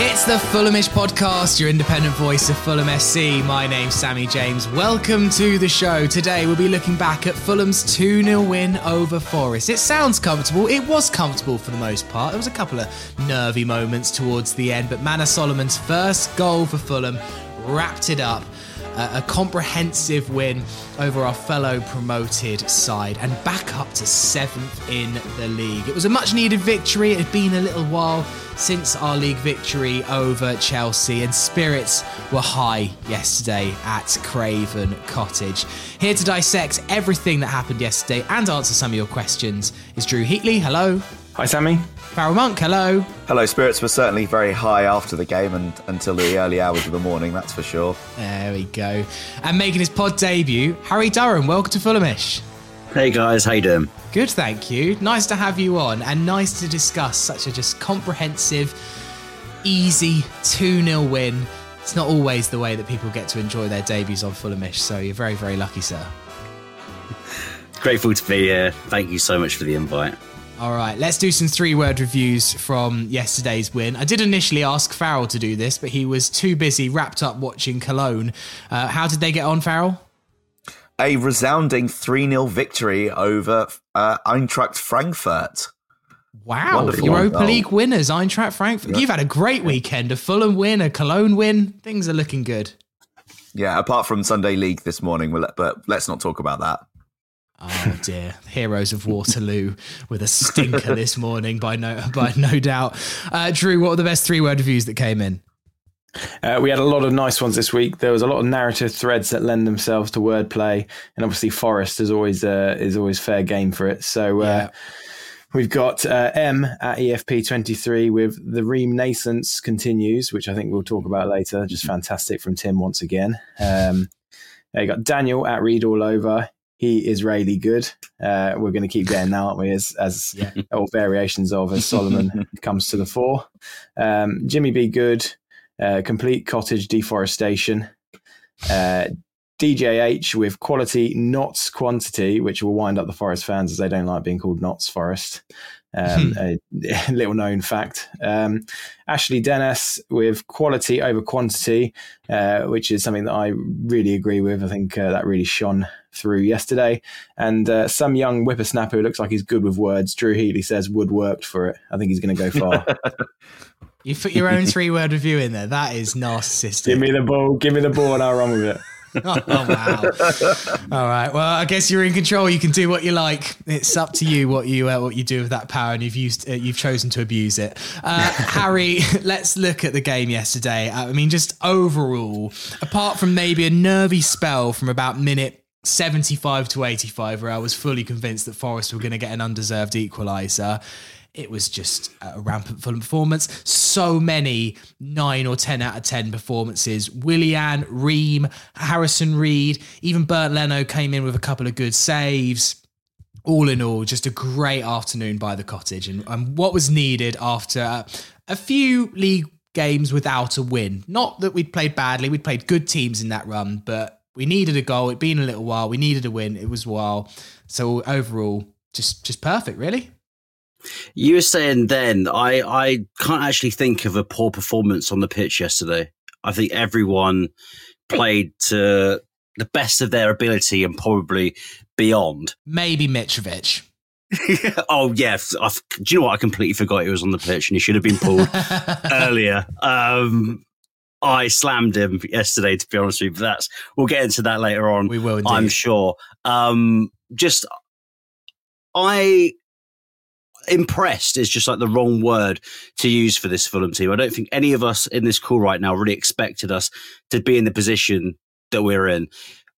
It's the Fulhamish podcast, your independent voice of Fulham FC. My name's Sammy James. Welcome to the show. Today we'll be looking back at Fulham's 2 0 win over Forest. It sounds comfortable. It was comfortable for the most part. There was a couple of nervy moments towards the end, but Manor Solomon's first goal for Fulham wrapped it up. A comprehensive win over our fellow promoted side and back up to seventh in the league. It was a much needed victory. It had been a little while since our league victory over Chelsea, and spirits were high yesterday at Craven Cottage. Here to dissect everything that happened yesterday and answer some of your questions is Drew Heatley. Hello. Hi, Sammy. Farrell Monk. Hello. Hello, spirits were certainly very high after the game and until the early hours of the morning, that's for sure. There we go. And making his pod debut, Harry Durham. Welcome to Fulhamish. Hey guys, how you doing? Good, thank you. Nice to have you on and nice to discuss such a just comprehensive, easy 2 0 win. It's not always the way that people get to enjoy their debuts on Fulhamish, so you're very, very lucky, sir. Grateful to be here. Thank you so much for the invite. All right, let's do some three word reviews from yesterday's win. I did initially ask Farrell to do this, but he was too busy wrapped up watching Cologne. Uh, how did they get on, Farrell? A resounding 3 0 victory over uh, Eintracht Frankfurt. Wow, Wonderful. Europa League winners, Eintracht Frankfurt. You've had a great weekend. A Fulham win, a Cologne win. Things are looking good. Yeah, apart from Sunday League this morning, but let's not talk about that. Oh dear, heroes of Waterloo with a stinker this morning, by no by no doubt. Uh, Drew, what were the best three word reviews that came in? Uh, we had a lot of nice ones this week. There was a lot of narrative threads that lend themselves to wordplay, and obviously Forest is always uh, is always fair game for it. So uh, Yeah. we've got uh, M at EFP twenty three with the Renaissance continues, which I think we'll talk about later. Just fantastic from Tim once again. Um, you got Daniel at Read All Over. He is really good. Uh, we're going to keep getting that, aren't we? As as Yeah. all variations of as Solomon comes to the fore. Um, Jimmy B. Good, uh, complete cottage deforestation. Uh, DJH with quality, not quantity, which will wind up the Forest fans as they don't like being called Notts Forest. Um, a little known fact. Um, Ashley Dennis with quality over quantity, uh, which is something that I really agree with. I think uh, that really shone through yesterday. And uh, some young whippersnapper who looks like he's good with words, Drew Heatley says, wood worked for it. I think he's going to go far. You put your own three word review in there. That is narcissistic. give me the ball, give me the ball, and I'll run with it. oh wow! All right. Well, I guess you're in control. You can do what you like. It's up to you what you uh, what you do with that power, and you've used uh, you've chosen to abuse it. Uh, Harry, let's look at the game yesterday. Uh, I mean, just overall, apart from maybe a nervy spell from about minute. 75 to 85, where I was fully convinced that Forest were going to get an undeserved equaliser. It was just a rampant Fulham performance. So many nine or 10 out of 10 performances. Willian, Ream, Harrison Reed, even Bernd Leno came in with a couple of good saves. All in all, just a great afternoon by the cottage. And, and what was needed after a few league games without a win. Not that we'd played badly, we'd played good teams in that run, but we needed a goal. It'd been a little while. We needed a win. It was a while. So overall, just just perfect, really. You were saying then, I, I can't actually think of a poor performance on the pitch yesterday. I think everyone played to the best of their ability and probably beyond. Maybe Mitrovic. oh, yeah, I, do you know what? I completely forgot he was on the pitch and he should have been pulled earlier. Um, I slammed him yesterday, to be honest with you. But that's we'll get into that later on. We will, indeed. I'm sure. Um, just I impressed is just like the wrong word to use for this Fulham team. I don't think any of us in this call right now really expected us to be in the position that we're in.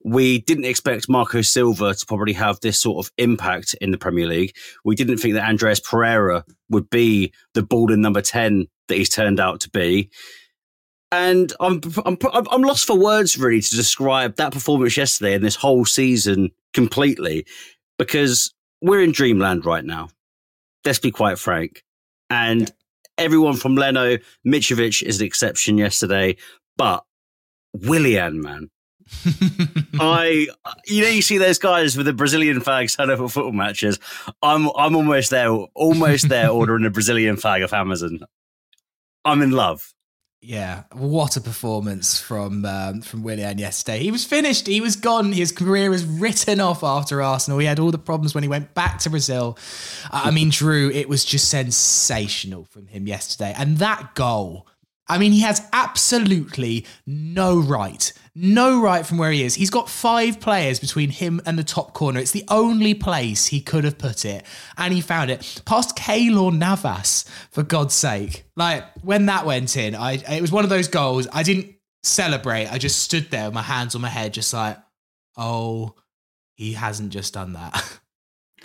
We didn't expect Marco Silva to probably have this sort of impact in the Premier League. We didn't think that Andreas Pereira would be the ball in number 10 that he's turned out to be. And I'm, I'm, I'm lost for words really to describe that performance yesterday and this whole season completely because we're in dreamland right now. Let's be quite frank. And yeah. everyone from Leno, Mitrovic is an exception yesterday, but Willian, man. I, you know, you see those guys with the Brazilian up at football matches. I'm, I'm almost there, almost there, ordering a Brazilian flag of Amazon. I'm in love. Yeah, what a performance from um, from Willian yesterday. He was finished. He was gone. His career was written off after Arsenal. He had all the problems when he went back to Brazil. I mean, Drew, it was just sensational from him yesterday, and that goal I mean, he has absolutely no right, no right from where he is. He's got five players between him and the top corner. It's the only place he could have put it, and he found it past Keylor Navas. For God's sake, like when that went in, I it was one of those goals. I didn't celebrate. I just stood there with my hands on my head, just like, oh, he hasn't just done that.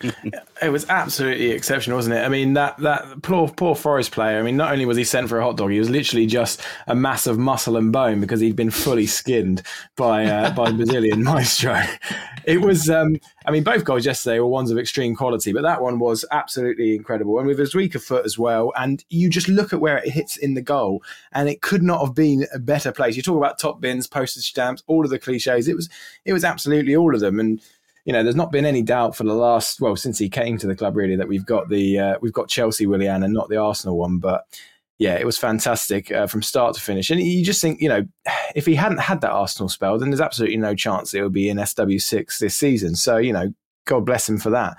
it was absolutely exceptional, wasn't it? I mean, that that poor poor Forest player. I mean, not only was he sent for a hot dog, he was literally just a mass of muscle and bone because he'd been fully skinned by uh, by Brazilian maestro. It was, um, I mean, both goals yesterday were ones of extreme quality, but that one was absolutely incredible, and with his weaker foot as well. And you just look at where it hits in the goal, and it could not have been a better place. You talk about top bins, postage stamps, all of the cliches. It was, it was absolutely all of them, and you know, there's not been any doubt for the last well since he came to the club really that we've got the uh, we've got Chelsea Willian and not the Arsenal one, but. Yeah, it was fantastic uh, from start to finish, and you just think, you know, if he hadn't had that Arsenal spell, then there's absolutely no chance it would be in SW6 this season. So, you know, God bless him for that,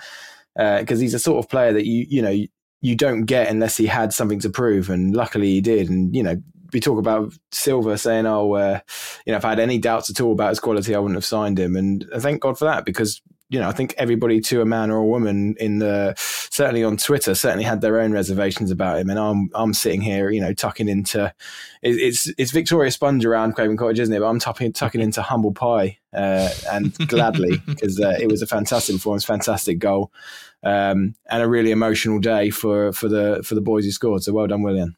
because uh, he's a sort of player that you, you know, you don't get unless he had something to prove, and luckily he did. And you know, we talk about Silva saying, "Oh, uh, you know, if I had any doubts at all about his quality, I wouldn't have signed him." And thank God for that because you know I think everybody to a man or a woman in the certainly on Twitter certainly had their own reservations about him. And I'm I'm sitting here, you know, tucking into it's it's Victoria Sponge around Craven Cottage, isn't it? But I'm tucking tucking into humble pie uh, and gladly because uh, it was a fantastic performance, fantastic goal, um, and a really emotional day for for the for the boys who scored. So well done, Willian.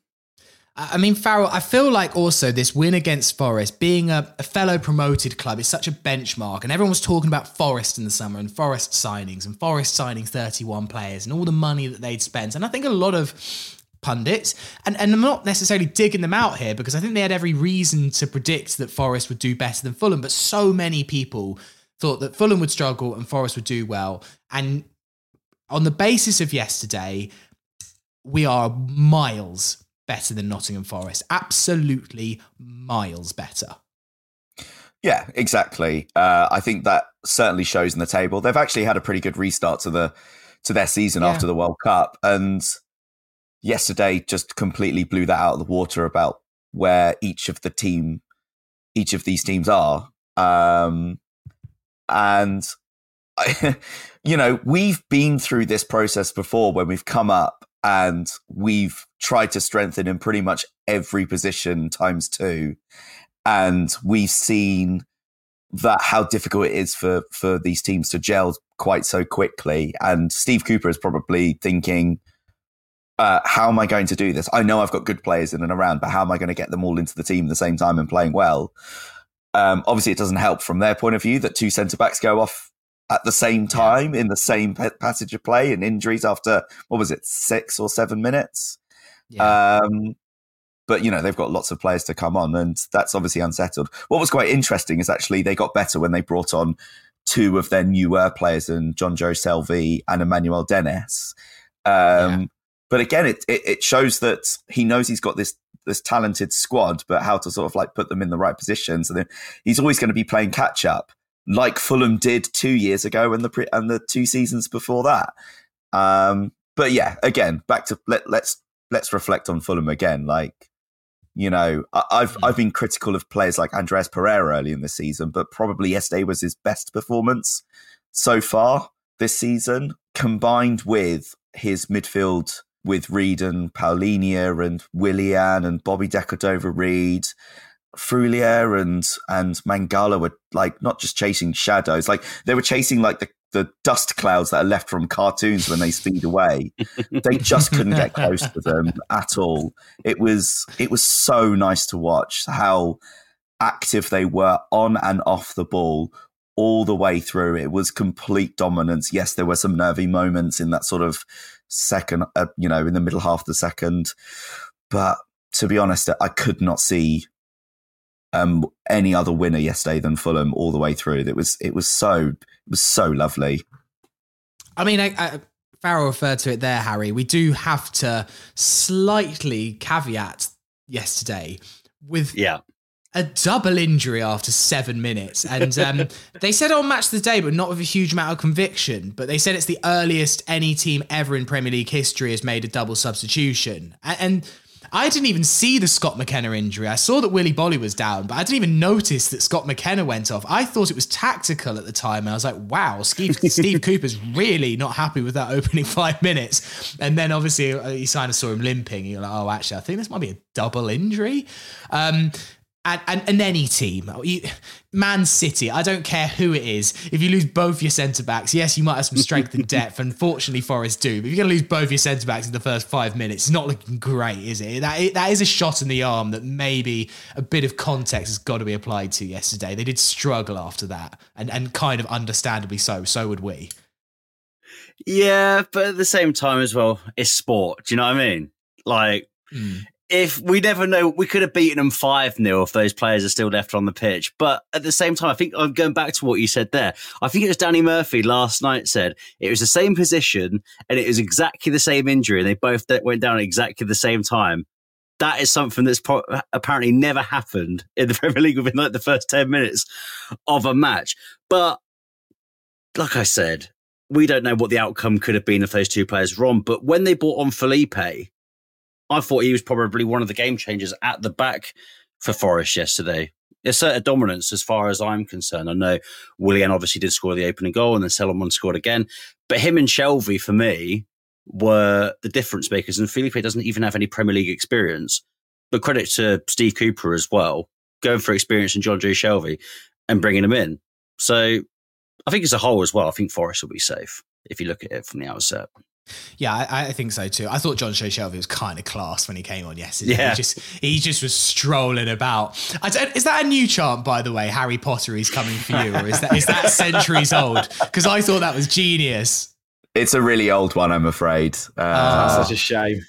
I mean, Farrell, I feel like also this win against Forest, being a, a, fellow promoted club, is such a benchmark. And everyone was talking about Forest in the summer and Forest signings and Forest signing 31 players and all the money that they'd spent. And I think a lot of pundits, and, and I'm not necessarily digging them out here because I think they had every reason to predict that Forest would do better than Fulham. But so many people thought that Fulham would struggle and Forest would do well. And on the basis of yesterday, we are miles better than Nottingham Forest. Absolutely miles better. Yeah, exactly. Uh, I think that certainly shows in the table. They've actually had a pretty good restart to the to their season yeah. after the World Cup, and yesterday just completely blew that out of the water about where each of the team, each of these teams are. Um, and I, you know, we've been through this process before when we've come up and we've tried to strengthen in pretty much every position times two. And we've seen that how difficult it is for for these teams to gel quite so quickly. And Steve Cooper is probably thinking, uh, how am I going to do this? I know I've got good players in and around, but how am I going to get them all into the team at the same time and playing well? Um, obviously, it doesn't help from their point of view that two centre backs go off at the same time in the same passage of play and injuries after what was it six or seven minutes yeah. um, but you know they've got lots of players to come on and that's obviously unsettled what was quite interesting is actually they got better when they brought on two of their newer players and Jonjo Shelvey and Emmanuel Dennis um, yeah. but again it, it, it shows that he knows he's got this this talented squad but how to sort of like put them in the right positions and then he's always going to be playing catch up like Fulham did two years ago and the pre- and the two seasons before that. Um, but yeah, again, back to let, let's let's reflect on Fulham again. Like, you know, I, have hmm. I've been critical of players like Andres Pereira early in the season, but probably yesterday was his best performance so far this season, combined with his midfield with Reed and Palhinha and Willian and Bobby Decordova Reed, Freuler and and Mangala were like not just chasing shadows, like they were chasing like the the dust clouds that are left from cartoons when they speed away. they just couldn't get close to them at all. It was it was so nice to watch how active they were on and off the ball all the way through. It was complete dominance. Yes, there were some nervy moments in that sort of second, uh, you know, in the middle half of the second, but to be honest, I could not see um, any other winner yesterday than Fulham all the way through. It was it was so it was so lovely. I mean, I, I, Farrell referred to it there, Harry. We do have to slightly caveat yesterday with yeah a double injury after seven minutes. And um, they said on match of the day, but not with a huge amount of conviction. But they said it's the earliest any team ever in Premier League history has made a double substitution. And, and I didn't even see the Scott McKenna injury. I saw that Willy Boly was down, but I didn't even notice that Scott McKenna went off. I thought it was tactical at the time. And I was like, wow, Steve, Steve Cooper's really not happy with that opening five minutes. And then obviously uh, you kind of saw him limping. You're like, oh, actually, I think this might be a double injury. Um, and, and, and, any team, Man City, I don't care who it is. If you lose both your centre backs, yes, you might have some strength and depth. Unfortunately, Forest do. But if you're going to lose both your centre backs in the first five minutes, it's not looking great, is it? That, that is a shot in the arm that maybe a bit of context has got to be applied to yesterday. They did struggle after that, and, and kind of understandably so. So would we. Yeah, but at the same time as well, it's sport. Do you know what I mean? Like, mm if we never know, we could have beaten them 5 0 if those players are still left on the pitch. But at the same time, I think I'm going back to what you said there. I think it was Danny Murphy last night said it was the same position and it was exactly the same injury. And they both went down at exactly the same time. That is something that's apparently never happened in the Premier League within like the first 10 minutes of a match. But like I said, we don't know what the outcome could have been if those two players were on. But when they brought on Felipe, I thought he was probably one of the game changers at the back for Forest yesterday. Asserted dominance as far as I'm concerned. I know Willian obviously did score the opening goal and then Solomon scored again. But him and Shelvey, for me, were the difference makers. And Felipe doesn't even have any Premier League experience. But credit to Steve Cooper as well, going for experience in Jonjo Shelvey and bringing him in. So I think as a whole as well, I think Forest will be safe if you look at it from the outset. Yeah, I, I, think so too. I thought Jonjo Shelvey was kind of class when he came on yesterday. Yeah. He just he just was strolling about. is that a new chant, by the way? Harry Potter is coming for you, or is that is that centuries old? Because I thought that was genius. It's a really old one, I'm afraid. Uh, oh, such a shame.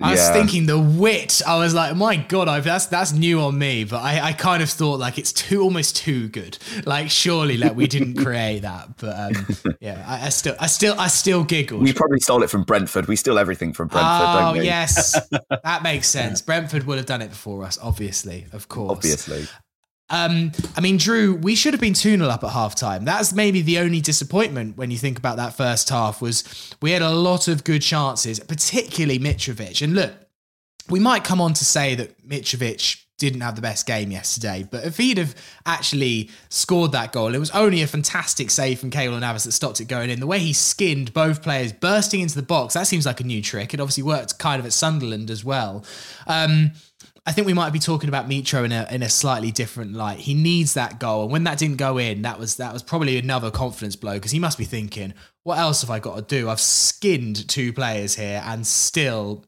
I was thinking the wit. I was like, my god, I've, that's that's new on me. But I, I kind of thought like it's too almost too good. Like surely like we didn't create that. But um, yeah, I, I, still I still I still giggled. We probably stole it from Brentford. We steal everything from Brentford. Oh yes, that makes sense. Brentford would have done it before us, obviously, of course. Obviously. Um, I mean, Drew, we should have been 2 0 up at half time. That's maybe the only disappointment when you think about that first half was we had a lot of good chances, particularly Mitrovic. And look, we might come on to say that Mitrovic didn't have the best game yesterday, but if he'd have actually scored that goal, it was only a fantastic save from Keylor Navas that stopped it going in. The way he skinned both players bursting into the box, that seems like a new trick. It obviously worked kind of at Sunderland as well. Um, I think we might be talking about Mitro in a in a slightly different light. He needs that goal, and when that didn't go in, that was that was probably another confidence blow because he must be thinking, "What else have I got to do? I've skinned two players here and still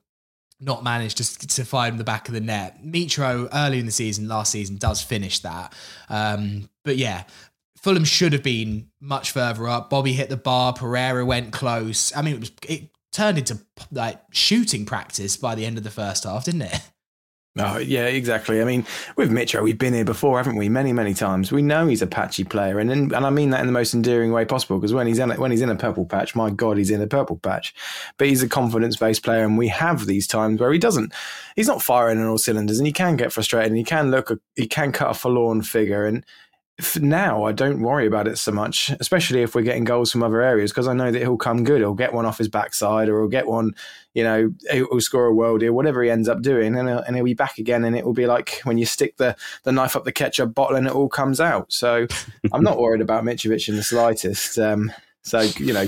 not managed to, to find the back of the net." Mitro early in the season, last season, does finish that, um, but yeah. Fulham should have been much further up. Bobby hit the bar. Pereira went close. I mean, it was it turned into like shooting practice by the end of the first half, didn't it? Oh, yeah, exactly. I mean, with Mitro, we've been here before, haven't we? Many, many times. We know he's a patchy player, and and, and I mean that in the most endearing way possible. Because when he's in when he's in a purple patch, my God, he's in a purple patch. But he's a confidence-based player, and we have these times where he doesn't. He's not firing on all cylinders, and he can get frustrated, and he can look, he can cut a forlorn figure, and now I don't worry about it so much, especially if we're getting goals from other areas, because I know that he'll come good. He'll get one off his backside, or he'll get one, you know, he'll score a world or whatever he ends up doing, and he'll, and he'll be back again. And it will be like when you stick the, the knife up the ketchup bottle and it all comes out. So I'm not worried about Mitrovic in the slightest. Um, So you know,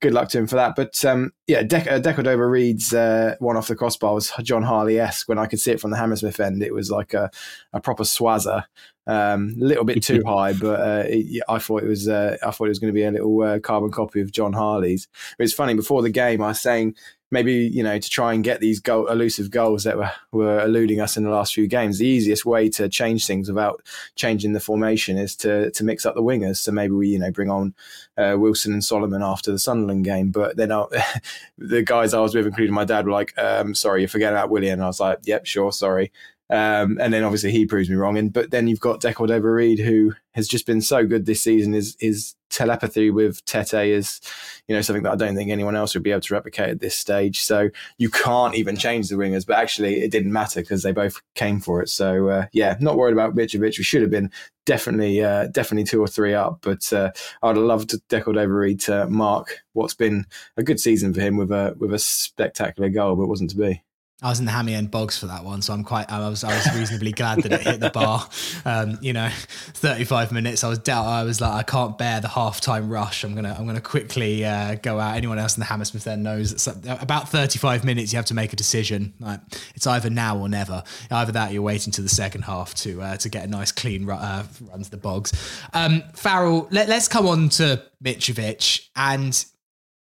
good luck to him for that. But um, yeah, De- uh, De Cordova-Reid's uh, one off the crossbar was John Harley esque. When I could see it from the Hammersmith end, it was like a, a proper swazzer. Um, a little bit too high, but uh, it, I thought it was uh, I thought it was going to be a little uh, carbon copy of John Harley's. It's funny before the game, I was saying maybe you know to try and get these goal, elusive goals that were, were eluding us in the last few games. The easiest way to change things without changing the formation is to to mix up the wingers. So maybe we you know bring on uh, Wilson and Solomon after the Sunderland game. But then the guys I was with, including my dad, were like, um, "Sorry, you're forgetting about Willian." I was like, "Yep, sure, sorry." Um, and then obviously he proves me wrong. And but then you've got De Cordova-Reid, who has just been so good this season. His his telepathy with Tete is, you know, something that I don't think anyone else would be able to replicate at this stage. So you can't even change the wingers. But actually, it didn't matter because they both came for it. So uh, yeah, not worried about Mitrovic. We should have been definitely uh, definitely two or three up. But uh, I'd have loved De Cordova-Reid to mark what's been a good season for him with a with a spectacular goal, but it wasn't to be. I was in the hammy end bogs for that one, so I'm quite. I was. I was reasonably glad that it hit the bar. Um, you know, 35 minutes. I was doubt. I was like, I can't bear the halftime rush. I'm gonna. I'm gonna quickly uh, go out. Anyone else in the Hammersmith then knows it's about 35 minutes. You have to make a decision. Like it's either now or never. Either that, you're waiting to the second half to uh, to get a nice clean ru- uh, run to the bogs. Um, Farrell, let, let's come on to Mitrovic and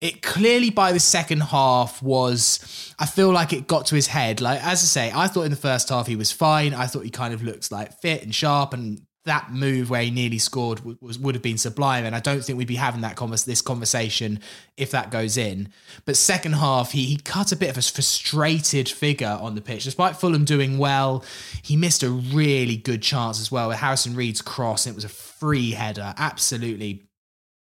it clearly by the second half was I feel like it got to his head. Like as I say, I thought in the first half he was fine. I thought he kind of looked like fit and sharp and that move where he nearly scored was, would have been sublime, and I don't think we'd be having that convers- this conversation if that goes in. But second half, he he cut a bit of a frustrated figure on the pitch, despite Fulham doing well. He missed a really good chance as well with Harrison Reed's cross. It was a free header, absolutely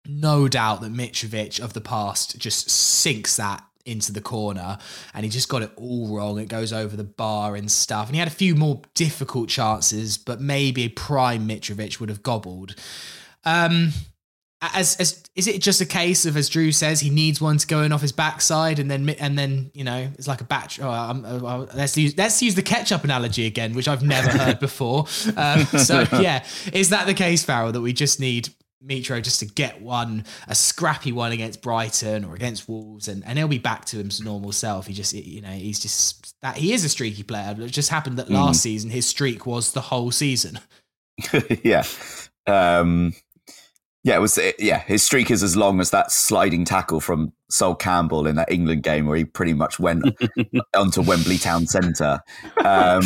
no doubt that Mitrovic of the past just sinks that into the corner and he just got it all wrong. It goes over the bar and stuff. And he had a few more difficult chances, but maybe a prime Mitrovic would have gobbled. Um, as, as is it just a case of as Drew says he needs one to go in off his backside and then and then you know it's like a batch. Oh, um, uh, let's use let's use the ketchup analogy again, which I've never heard before. Um, so yeah, is that the case, Farrell? That we just need Mitro just to get one, a scrappy one against Brighton or against Wolves, and, and he'll be back to his normal self. He just, you know, he's just that he is a streaky player. but It just happened that last mm. season his streak was the whole season. yeah, um, yeah, it was. Yeah, his streak is as long as that sliding tackle from Sol Campbell in that England game where he pretty much went onto Wembley Town Centre. Um,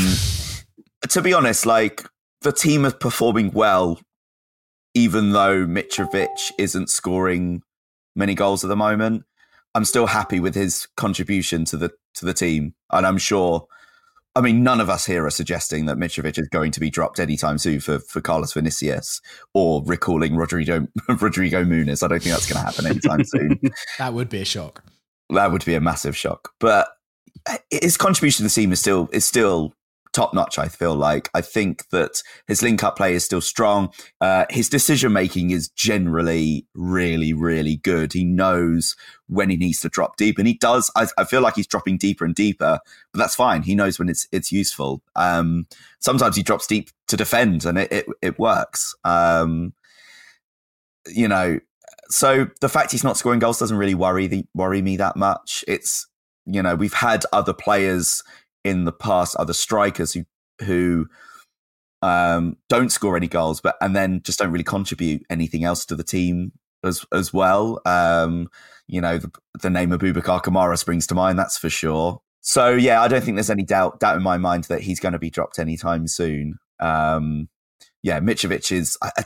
to be honest, like the team is performing well even though Mitrovic isn't scoring many goals at the moment, I'm still happy with his contribution to the to the team, and I'm sure. I mean, none of us here are suggesting that Mitrovic is going to be dropped anytime soon for, for Carlos Vinicius or recalling Rodrigo Rodrigo Muniz. I don't think that's going to happen anytime soon. that would be a shock. That would be a massive shock. But eh, his contribution to the team is still is still top notch. I feel like I think that his link up play is still strong. Uh, his decision making is generally really, really good. He knows when he needs to drop deep, and he does. I, I feel like he's dropping deeper and deeper, but that's fine. He knows when it's it's useful. Um, sometimes he drops deep to defend, and it it, it works. Um, you know, so the fact he's not scoring goals doesn't really worry the, worry me that much. It's you know we've had other players in the past other strikers who who um, don't score any goals, but and then just don't really contribute anything else to the team as as well. Um, you know, the, the name of Boubacar Kamara springs to mind. That's for sure. So yeah, I don't think there's any doubt doubt in my mind that he's going to be dropped anytime soon. Um, yeah, Mitrovic is, I, I,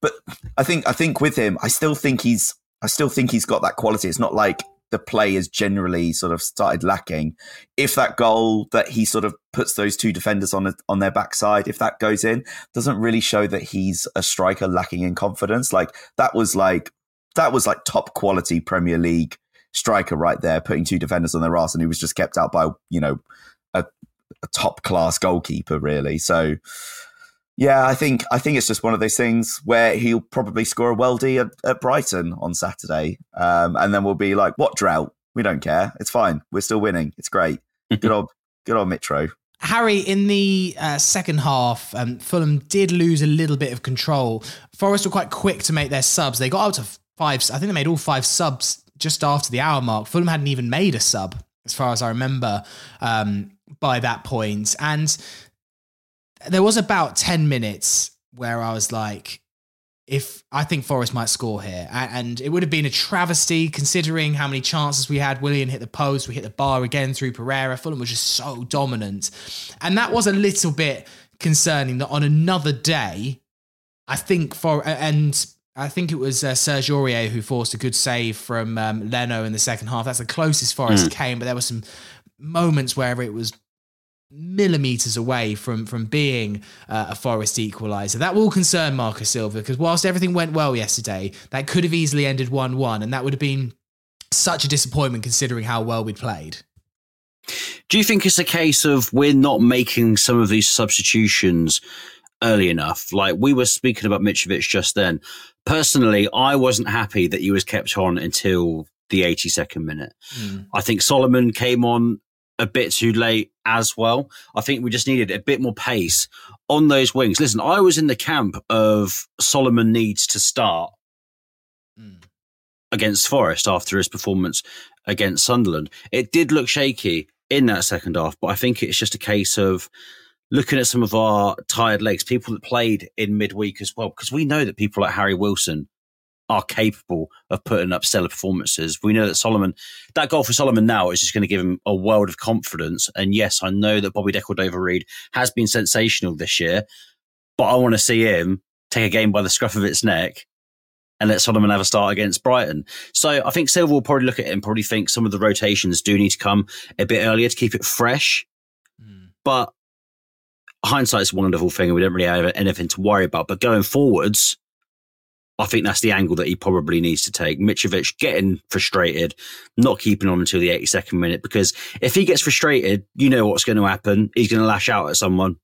but I think I think with him, I still think he's I still think he's got that quality. It's not like the play has generally sort of started lacking. If that goal that he sort of puts those two defenders on on their backside, if that goes in, doesn't really show that he's a striker lacking in confidence. Like that was like that was like top quality Premier League striker right there, putting two defenders on their ass, and he was just kept out by you know a, a top class goalkeeper, really. So yeah, I think I think it's just one of those things where he'll probably score a weldy at, at Brighton on Saturday, um, and then we'll be like, "What drought? We don't care. It's fine. We're still winning. It's great. Good old, good old Mitro." Harry, in the uh, second half, um, Fulham did lose a little bit of control. Forest were quite quick to make their subs. They got out to five. I think they made all five subs just after the hour mark. Fulham hadn't even made a sub, as far as I remember, um, by that. And there was about 10 minutes where I was like, if I think Forest might score here, and it would have been a travesty considering how many chances we had. Willian hit the post, we hit the bar again through Pereira. Fulham was just so dominant, and that was a little bit concerning. That on another day, I think for and I think it was uh, Serge Aurier who forced a good save from um, Leno in the second half. That's the closest Forest mm. came, but there were some moments where it was millimeters away from from being uh, a Forest equaliser. That will concern Marcus Silva because whilst everything went well yesterday, that could have easily ended one one, and that would have been such a disappointment considering how well we'd played. Do you think it's a case of we're not making some of these substitutions early enough? Like we were speaking about Mitrovic just then. Personally, I wasn't happy that he was kept on until the 82nd minute. Mm. I think Solomon came on a bit too late as well. I think we just needed a bit more pace on those wings. Listen, I was in the camp of Solomon needs to start mm. against Forest after his performance against Sunderland. It did look shaky in that second half, but I think it's just a case of looking at some of our tired legs, people that played in midweek as well, because we know that people like Harry Wilson are capable of putting up stellar performances. We know that Solomon, that goal for Solomon now is just going to give him a world of confidence. And yes, I know that Bobby De Cordova-Reid has been sensational this year, but I want to see him take a game by the scruff of its neck and let Solomon have a start against Brighton. So I think Silva will probably look at it and probably think some of the rotations do need to come a bit earlier to keep it fresh. Mm. But hindsight's a wonderful thing and we don't really have anything to worry about. But going forwards, I think that's the angle that he probably needs to take. Mitrovic getting frustrated, not keeping on until the 82nd minute, because if he gets frustrated, you know what's going to happen. He's going to lash out at someone.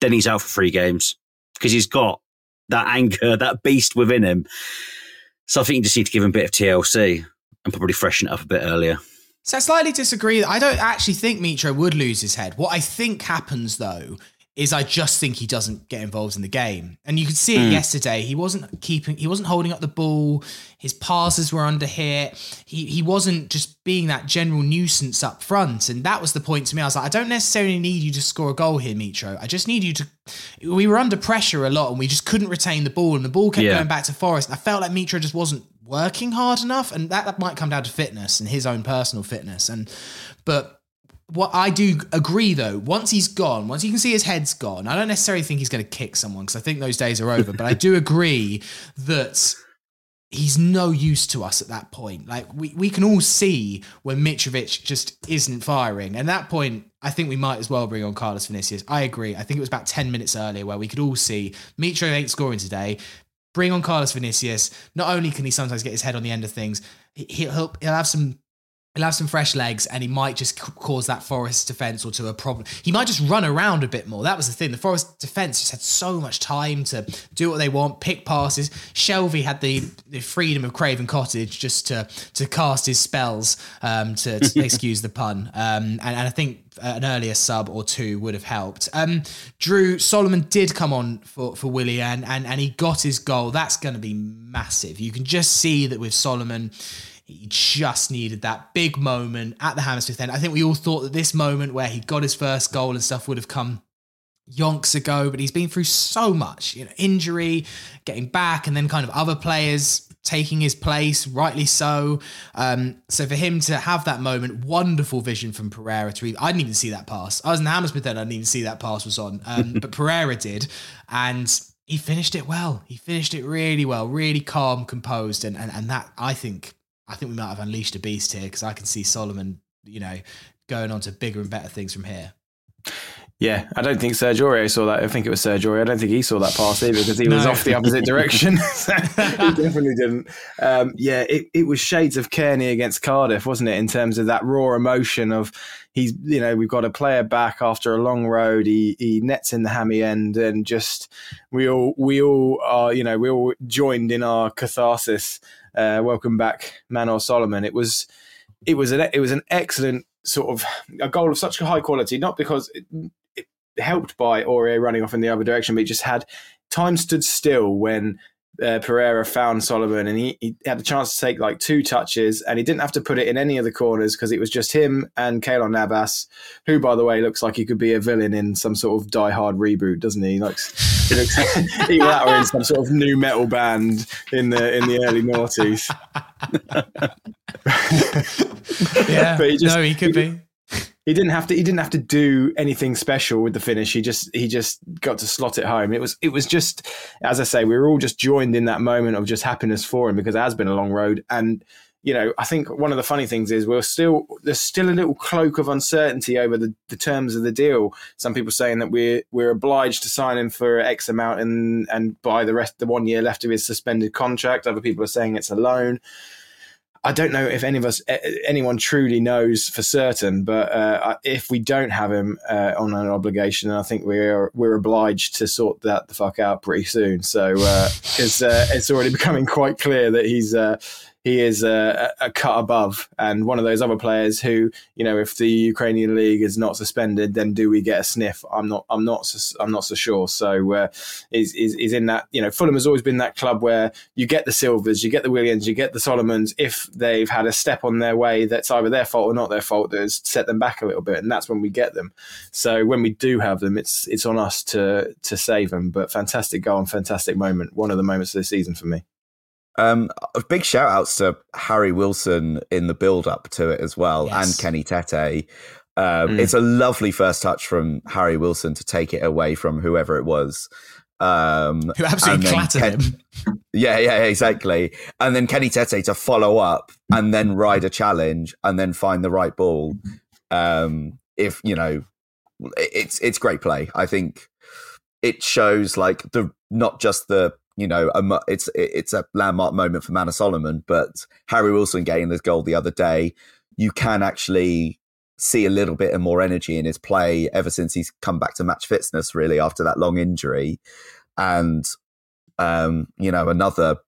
Then he's out for three games because he's got that anger, that beast within him. So I think you just need to give him a bit of TLC and probably freshen it up a bit earlier. So I slightly disagree. I don't actually think Mitro would lose his head. What I think happens though is I just think he doesn't get involved in the game. And you could see it mm. yesterday. He wasn't keeping he wasn't holding up the ball. His passes were under hit. He he wasn't just being that general nuisance up front. And that was the point to me. I was like, I don't necessarily need you to score a goal here, Mitro. I just need you to we were under pressure a lot and we just couldn't retain the ball and the ball kept yeah. going back to Forest. I felt like Mitro just wasn't working hard enough. And that, that might come down to fitness and his own personal fitness. And but what I do agree though, once he's gone, once you can see his head's gone, I don't necessarily think he's going to kick someone because I think those days are over. but I do agree that he's no use to us at that point. Like we, we can all see when Mitrovic just isn't firing. And at that point, I think we might as well bring on Carlos Vinicius. I agree. I think it was about 10 minutes earlier where we could all see Mitro ain't scoring today. Bring on Carlos Vinicius. Not only can he sometimes get his head on the end of things, he'll, he'll, he'll have some He'll have some fresh legs and he might just cause that Forest defence or to a problem. He might just run around a bit more. That was the thing. The Forest defence just had so much time to do what they want, pick passes. Shelvey had the, the freedom of Craven Cottage just to to cast his spells, um, to, to excuse the pun. Um, and, and I think an earlier sub or two would have helped. Um, Drew Solomon did come on for for Willian and and he got his goal. That's going to be massive. You can just see that with Solomon he just needed that big moment at the Hammersmith end. I think we all thought that this moment where he got his first goal and stuff would have come yonks ago, but he's been through so much, you know, injury, getting back, and then kind of other players taking his place, rightly so. Um, so for him to have that moment, wonderful vision from Pereira to I didn't even see that pass. I was in the Hammersmith then, I didn't even see that pass was on. Um, but Pereira did. And he finished it well. He finished it really well, really calm, composed, and and, and that I think I think we might have unleashed a beast here because I can see Solomon, you know, going on to bigger and better things from here. Yeah, I don't think Serge Aurier saw that. I think it was Serge Aurier. I don't think he saw that pass either because he no. was off the opposite direction. he definitely didn't. Um, yeah, it, it was shades of Kearney against Cardiff, wasn't it? In terms of that raw emotion of he's, you know, we've got a player back after a long road. He he nets in the hammy end, and just we all we all are, you know, we all joined in our catharsis uh, welcome back, Manor Solomon. It was it was an it was an excellent sort of a goal of such high quality, not because it, it helped by Aurier running off in the other direction, but it just had time stood still when uh, Pereira found Solomon and he, he had a chance to take like two touches and he didn't have to put it in any of the corners because it was just him and Keylor Navas, who, by the way, looks like he could be a villain in some sort of Die Hard reboot, doesn't he? He looks, he looks either that or in some sort of new metal band in the in the early noughties. yeah, But he just- no, he could be. He didn't have to he didn't have to do anything special with the finish. He just he just got to slot it home. It was it was just as i say we were all just joined in that moment of just happiness for him because it has been a long road. And you know i think one of the funny things is we're still there's still a little cloak of uncertainty over the, the terms of the deal. Some people saying that we're we're obliged to sign him for x amount and and buy the rest the one year left of his suspended contract. Other people are saying it's a loan I don't know if any of us, anyone truly knows for certain, but uh, if we don't have him uh, on an obligation, I think we're we're obliged to sort that the fuck out pretty soon. So because uh, it's already becoming quite clear that he's uh, he is a, a cut above, and one of those other players who, you know, if the Ukrainian league is not suspended, then do we get a sniff? I'm not, I'm not, so, I'm not so sure. So uh, is, is is in that, you know, Fulham has always been that club where you get the Silvas, you get the Willians, you get the Solomons. If they've had a step on their way that's either their fault or not their fault, that has set them back a little bit, and that's when we get them. So when we do have them, it's it's on us to to save them. But fantastic goal and fantastic moment, one of the moments of the season for me. Um, a big shout outs to Harry Wilson in the build up to it as well, Yes. and Kenny Tete. Um, Mm. It's a lovely first touch from Harry Wilson to take it away from whoever it was. Um, Who absolutely clattered Ken- him. Yeah, yeah, exactly. And then Kenny Tete to follow up and then ride a challenge and then find the right ball. Um, if you know, it's it's great play. I think it shows like the not just the you know a, it's it's a landmark moment for Manor Solomon, but Harry Wilson getting this goal the other day. You can actually see a little bit of more energy in his play ever since he's come back to match fitness. Really after that long injury, and um, you know another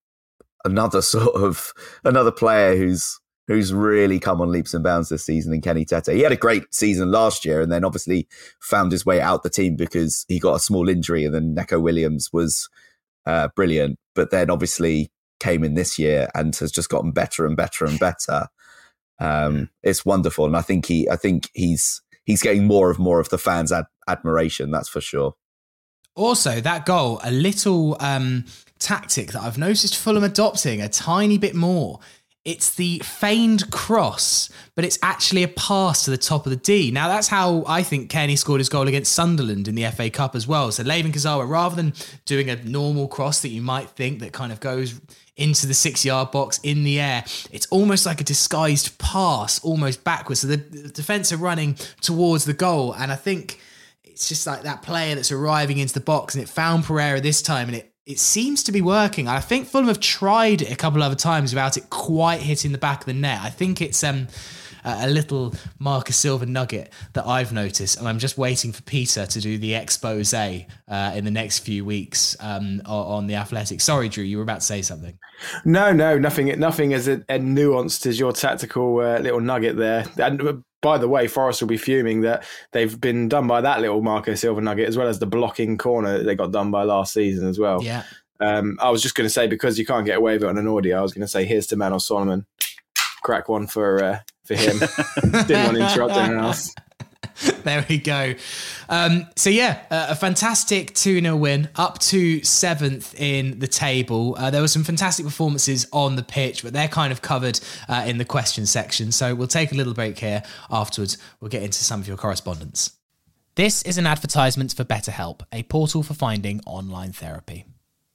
another sort of another player who's who's really come on leaps and bounds this season in Kenny Tete. He had a great season last year and then obviously found his way out the team because he got a small injury and then Neko Williams was uh, brilliant. But then obviously came in this year and has just gotten better and better and better. Um, it's wonderful. And I think he I think he's he's getting more of more of the fans' ad- admiration, that's for sure. Also, that goal, a little um, tactic that I've noticed Fulham adopting a tiny bit more. It's the feigned cross, but it's actually a pass to the top of the D. Now, that's how I think Kenny scored his goal against Sunderland in the FA Cup as well. So, Layvin Kurzawa, rather than doing a normal cross that you might think that kind of goes into the six yard box in the air, it's almost like a disguised pass, almost backwards. So, the, the defence are running towards the goal. And I think it's just like that player that's arriving into the box and it found Pereira this time and it it seems to be working. I think Fulham have tried it a couple of other times without it quite hitting the back of the net. I think it's um a a little Marcus Silva nugget that I've noticed, and I'm just waiting for Peter to do the expose uh, in the next few weeks um, on the Athletic. Sorry, Drew, you were about to say something. No, no, nothing. Nothing as, as nuanced as your tactical uh, little nugget there. And uh, by the way, Forest will be fuming that they've been done by that little Marco Silva nugget as well as the blocking corner that they got done by last season as well. Yeah. Um, I was just going to say because you can't get away with it on an audio. I was going to say here's to Manos Solomon. Crack one for uh, for him. Didn't want to interrupt anyone else. there we go. Um, so yeah, a fantastic 2-0 win, up to seventh in the table. Uh, there were some fantastic performances on the pitch, but they're kind of covered uh, in the question section. So we'll take a little break here. Afterwards, we'll get into some of your correspondence. This is an advertisement for BetterHelp, a portal for finding online therapy.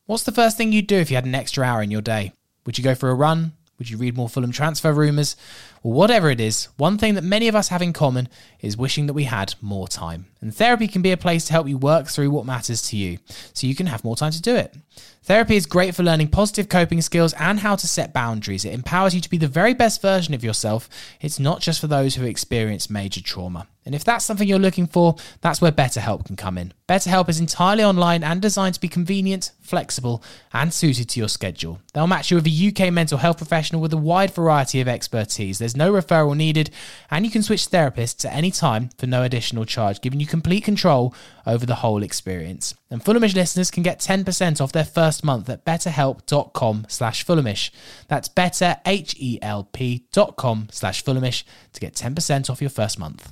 What's the first thing you'd do if you had an extra hour in your day? Would you go for a run? Would you read more Fulham transfer rumours? Well, whatever it is, one thing that many of us have in common is wishing that we had more time. And therapy can be a place to help you work through what matters to you, so you can have more time to do it. Therapy is great for learning positive coping skills and how to set boundaries. It empowers you to be the very best version of yourself. It's not just for those who have experienced major trauma. And if that's something you're looking for, that's where BetterHelp can come in. BetterHelp is entirely online and designed to be convenient, flexible, and suited to your schedule. They'll match you with a UK mental health professional with a wide variety of expertise. There's no referral needed, and you can switch therapists at any time for no additional charge, giving you complete control over the whole experience. And Fulhamish listeners can get 10% off their first month at betterhelp.com slash Fulhamish. That's betterhelp.com slash Fulhamish to get 10% off your first month.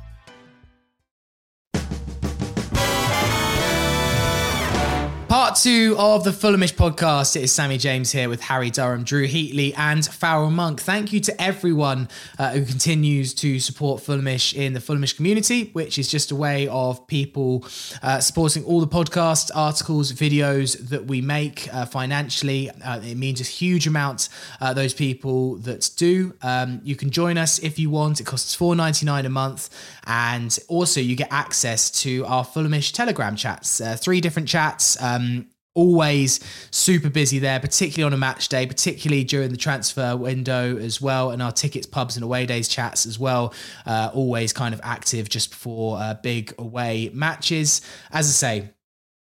Part two of the Fulhamish podcast. It is Sammy James here with Harry Durham, Drew Heatley, and Farrell Monk. Thank you to everyone uh, who continues to support Fulhamish in the Fulhamish community, which is just a way of people uh, supporting all the podcast articles, videos that we make uh, financially. Uh, it means a huge amount. Uh, those people that do, um, you can join us if you want. It costs four ninety nine a month, and also you get access to our Fulhamish Telegram chats. Uh, three different chats. Um, always super busy there, particularly on a match day, particularly during the transfer window as well, and our tickets, pubs, and away days chats as well. Uh, always kind of active just before uh, big away matches. As I say,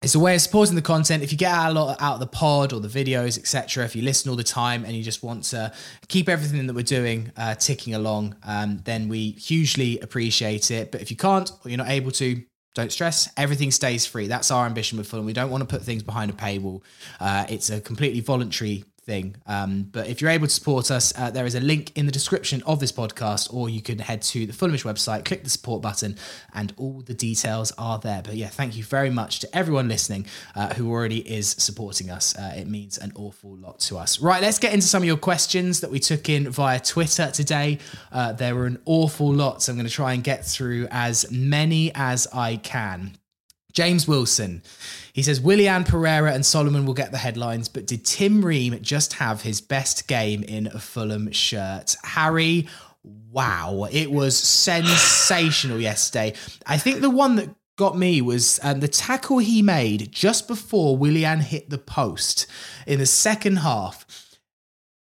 it's a way of supporting the content. If you get a lot out of the pod or the videos, etc., if you listen all the time and you just want to keep everything that we're doing uh, ticking along, um, then we hugely appreciate it. But if you can't or you're not able to, don't stress. Everything stays free. That's our ambition with Fulham. We don't want to put things behind a paywall. Uh, it's a completely voluntary thing. Um, but if you're able to support us, uh, there is a link in the description of this podcast, or you can head to the Fulhamish website, click the support button, and all the details are there. But yeah, thank you very much to everyone listening uh, who already is supporting us. Uh, it means an awful lot to us. Right, let's get into some of your questions that we took in via Twitter today. Uh, there were an awful lot, so I'm going to try and get through as many as I can. James Wilson. He says Willian Pereira and Solomon will get the headlines, but did Tim Ream just have his best game in a Fulham shirt? Harry, wow, it was sensational yesterday. I think the one that got me was um, the tackle he made just before Willian hit the post in the second half.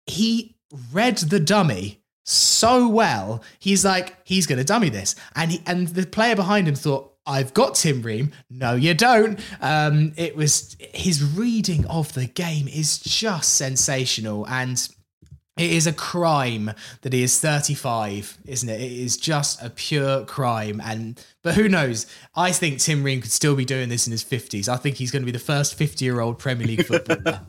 He read the dummy so well. He's like, he's going to dummy this, and he, and the player behind him thought. I've got Tim Ream. No, you don't. Um, it was his reading of the game is just sensational, and it is a crime that he is 35, isn't it? It is just a pure crime. And but who knows? I think Tim Ream could still be doing this in his 50s. I think he's going to be the first 50 year old Premier League footballer.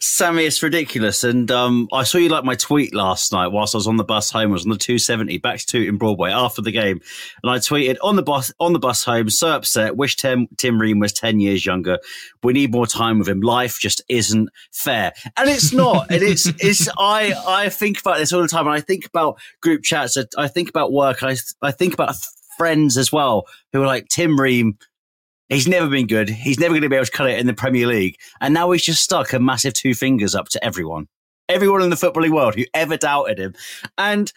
Sammy, it's ridiculous. And um, I saw you like my tweet last night whilst I was on the bus home. I was on the 270 back to in Broadway after the game, and I tweeted on the bus on the bus home. So upset. Wish Tim Tim Ream was 10 years younger. We need more time with him. Life just isn't fair, and it's not. and it's it's I I think about this all the time, and I think about group chats. I think about work. I I think about friends as well who are like Tim Ream. He's never been good. He's never going to be able to cut it in the Premier League. And now he's just stuck a massive two fingers up to everyone. Everyone in the footballing world who ever doubted him. And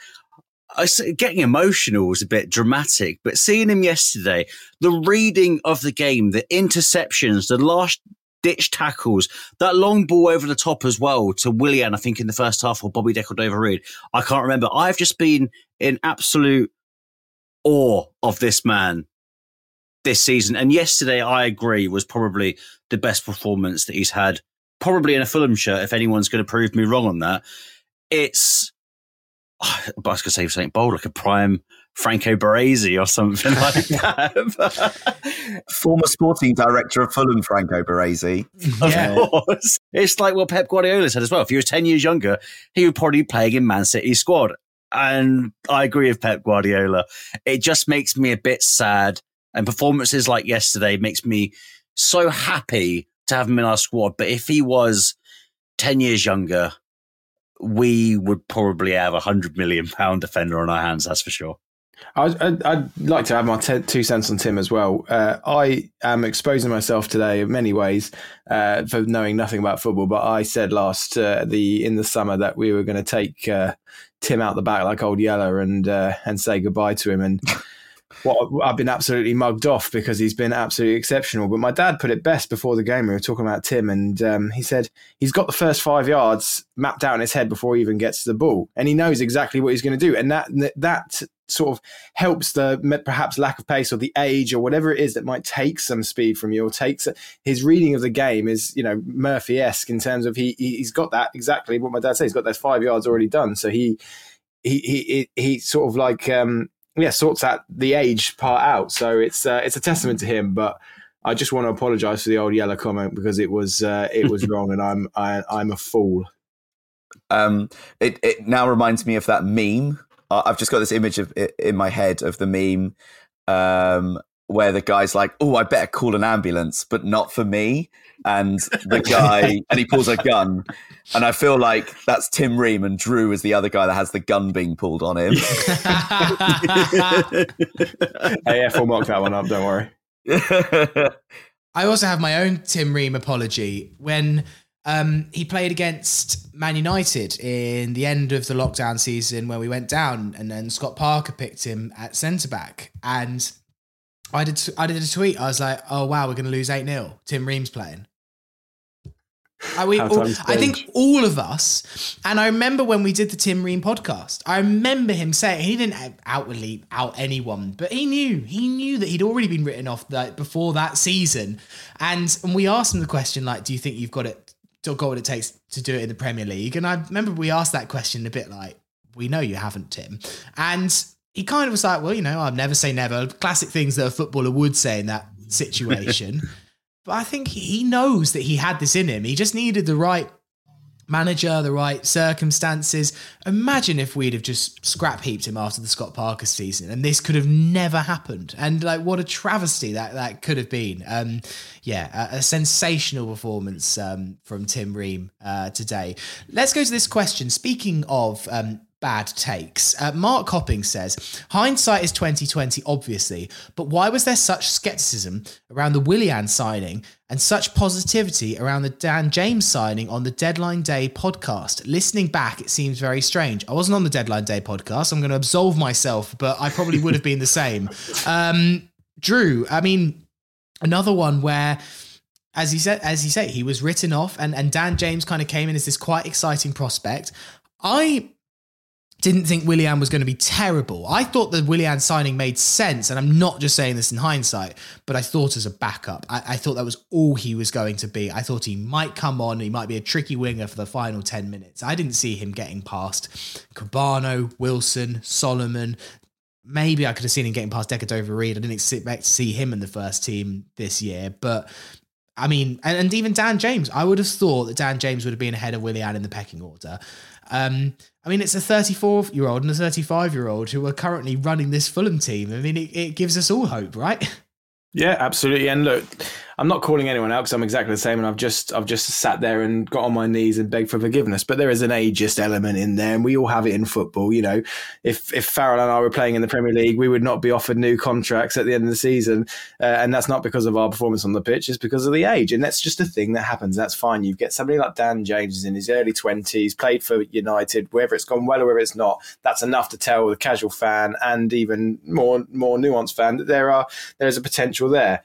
getting emotional was a bit dramatic, but seeing him yesterday, the reading of the game, the interceptions, the last ditch tackles, that long ball over the top as well to Willian, I think in the first half, or Bobby De Cordova-Reid. I can't remember. I've just been in absolute awe of this man this season. And yesterday, I agree, was probably the best performance that he's had, probably in a Fulham shirt, if anyone's going to prove me wrong on that. It's, I was going to say something bold, like a prime Franco Baresi or something like that. Former sporting director of Fulham, Franco Baresi. of Yeah. course. It's like what Pep Guardiola said as well. If he was 10 years younger, he would probably be playing in Man City's squad. And I agree with Pep Guardiola. It just makes me a bit sad. And performances like yesterday makes me so happy to have him in our squad. But if he was 10 years younger, we would probably have a hundred million pound defender on our hands. That's for sure. I'd, I'd, like to have my t- two cents on Tim as well. Uh, I am exposing myself today in many ways uh, for knowing nothing about football. But I said last uh, the in the summer that we were going to take uh, Tim out the back like old Yeller and uh, and say goodbye to him. And what I've been absolutely mugged off because he's been absolutely exceptional. But my dad put it best before the game. We were talking about Tim, and um, he said he's got the first five yards mapped out in his head before he even gets to the ball, and he knows exactly what he's going to do. And that that sort of helps the perhaps lack of pace or the age or whatever it is that might take some speed from you or takes his reading of the game is you know Murphy esque in terms of he he's got that exactly what my dad said. He's got those five yards already done, so he he he he sort of like um, yeah sorts that the age part out. So it's uh, it's a testament to him, but. I just want to apologise for the old yellow comment because it was uh, it was wrong, and I'm I, I'm a fool. Um, it it now reminds me of that meme I've just got this image of in my head of the meme um, where the guy's like, "Oh, I better call an ambulance, but not for me." And the guy, and he pulls a gun, and I feel like that's Tim Ream, and Drew is the other guy that has the gun being pulled on him. AF will mock that one up. Don't worry. I also have my own Tim Ream apology when um, he played against Man United in the end of the lockdown season where we went down, and then Scott Parker picked him at centre back. And I did I did a tweet. I was like, "Oh wow, we're going to lose eight 0 Tim Ream's playing." I, we, all, I think all of us, and I remember when we did the Tim Ream podcast, I remember him saying he didn't outwardly out anyone, but he knew he knew that he'd already been written off like before that season, and and we asked him the question like, "Do you think you've got it got what it takes to do it in the Premier League. And I remember we asked that question a bit like, we know you haven't, Tim. And he kind of was like, well, you know, I'll never say never. Classic things that a footballer would say in that situation. but I think he knows that he had this in him. He just needed the right manager, the right circumstances. Imagine if we'd have just scrap heaped him after the Scott Parker season, and this could have never happened. And like, what a travesty that that could have been. Um, yeah, a, a, sensational performance um, from Tim Ream uh, today. Let's go to this question. Speaking of um, bad takes. Uh, Mark Copping says, hindsight is 2020, obviously, but why was there such skepticism around the Willian signing and such positivity around the Dan James signing on the Deadline Day podcast? Listening back, it seems very strange. I wasn't on the Deadline Day podcast. I'm going to absolve myself, but I probably would have been the same. Um, Drew, I mean, another one where as he said, as he said, he was written off, and, and Dan James kind of came in as this quite exciting prospect. I didn't think Willian was going to be terrible. I thought the Willian signing made sense, and I'm not just saying this in hindsight, but I thought as a backup. I, I, thought that was all he was going to be. I thought he might come on, he might be a tricky winger for the final 10 minutes. I didn't see him getting past Kebano, Wilson, Solomon. Maybe I could have seen him getting past De Cordova-Reid. I didn't expect to see him in the first team this year, but I mean, and, and even Dan James, I would have thought that Dan James would have been ahead of Willian in the pecking order. Um, I mean, it's a 34 year old and a 35 year old who are currently running this Fulham team. I mean, it, it gives us all hope, right? Yeah, absolutely. And look, I'm not calling anyone out because I'm exactly the same, and I've just I've just sat there and got on my knees and begged for forgiveness. But there is an ageist element in there, and we all have it in football. You know, if if Farrell and I were playing in the Premier League, we would not be offered new contracts at the end of the season, uh, and that's not because of our performance on the pitch; it's because of the age, and that's just a thing that happens. That's fine. You get somebody like Dan James in his early twenties, played for United, whether it's gone well or whether it's not. That's enough to tell the casual fan and even more more nuanced fan that there are there is a potential there.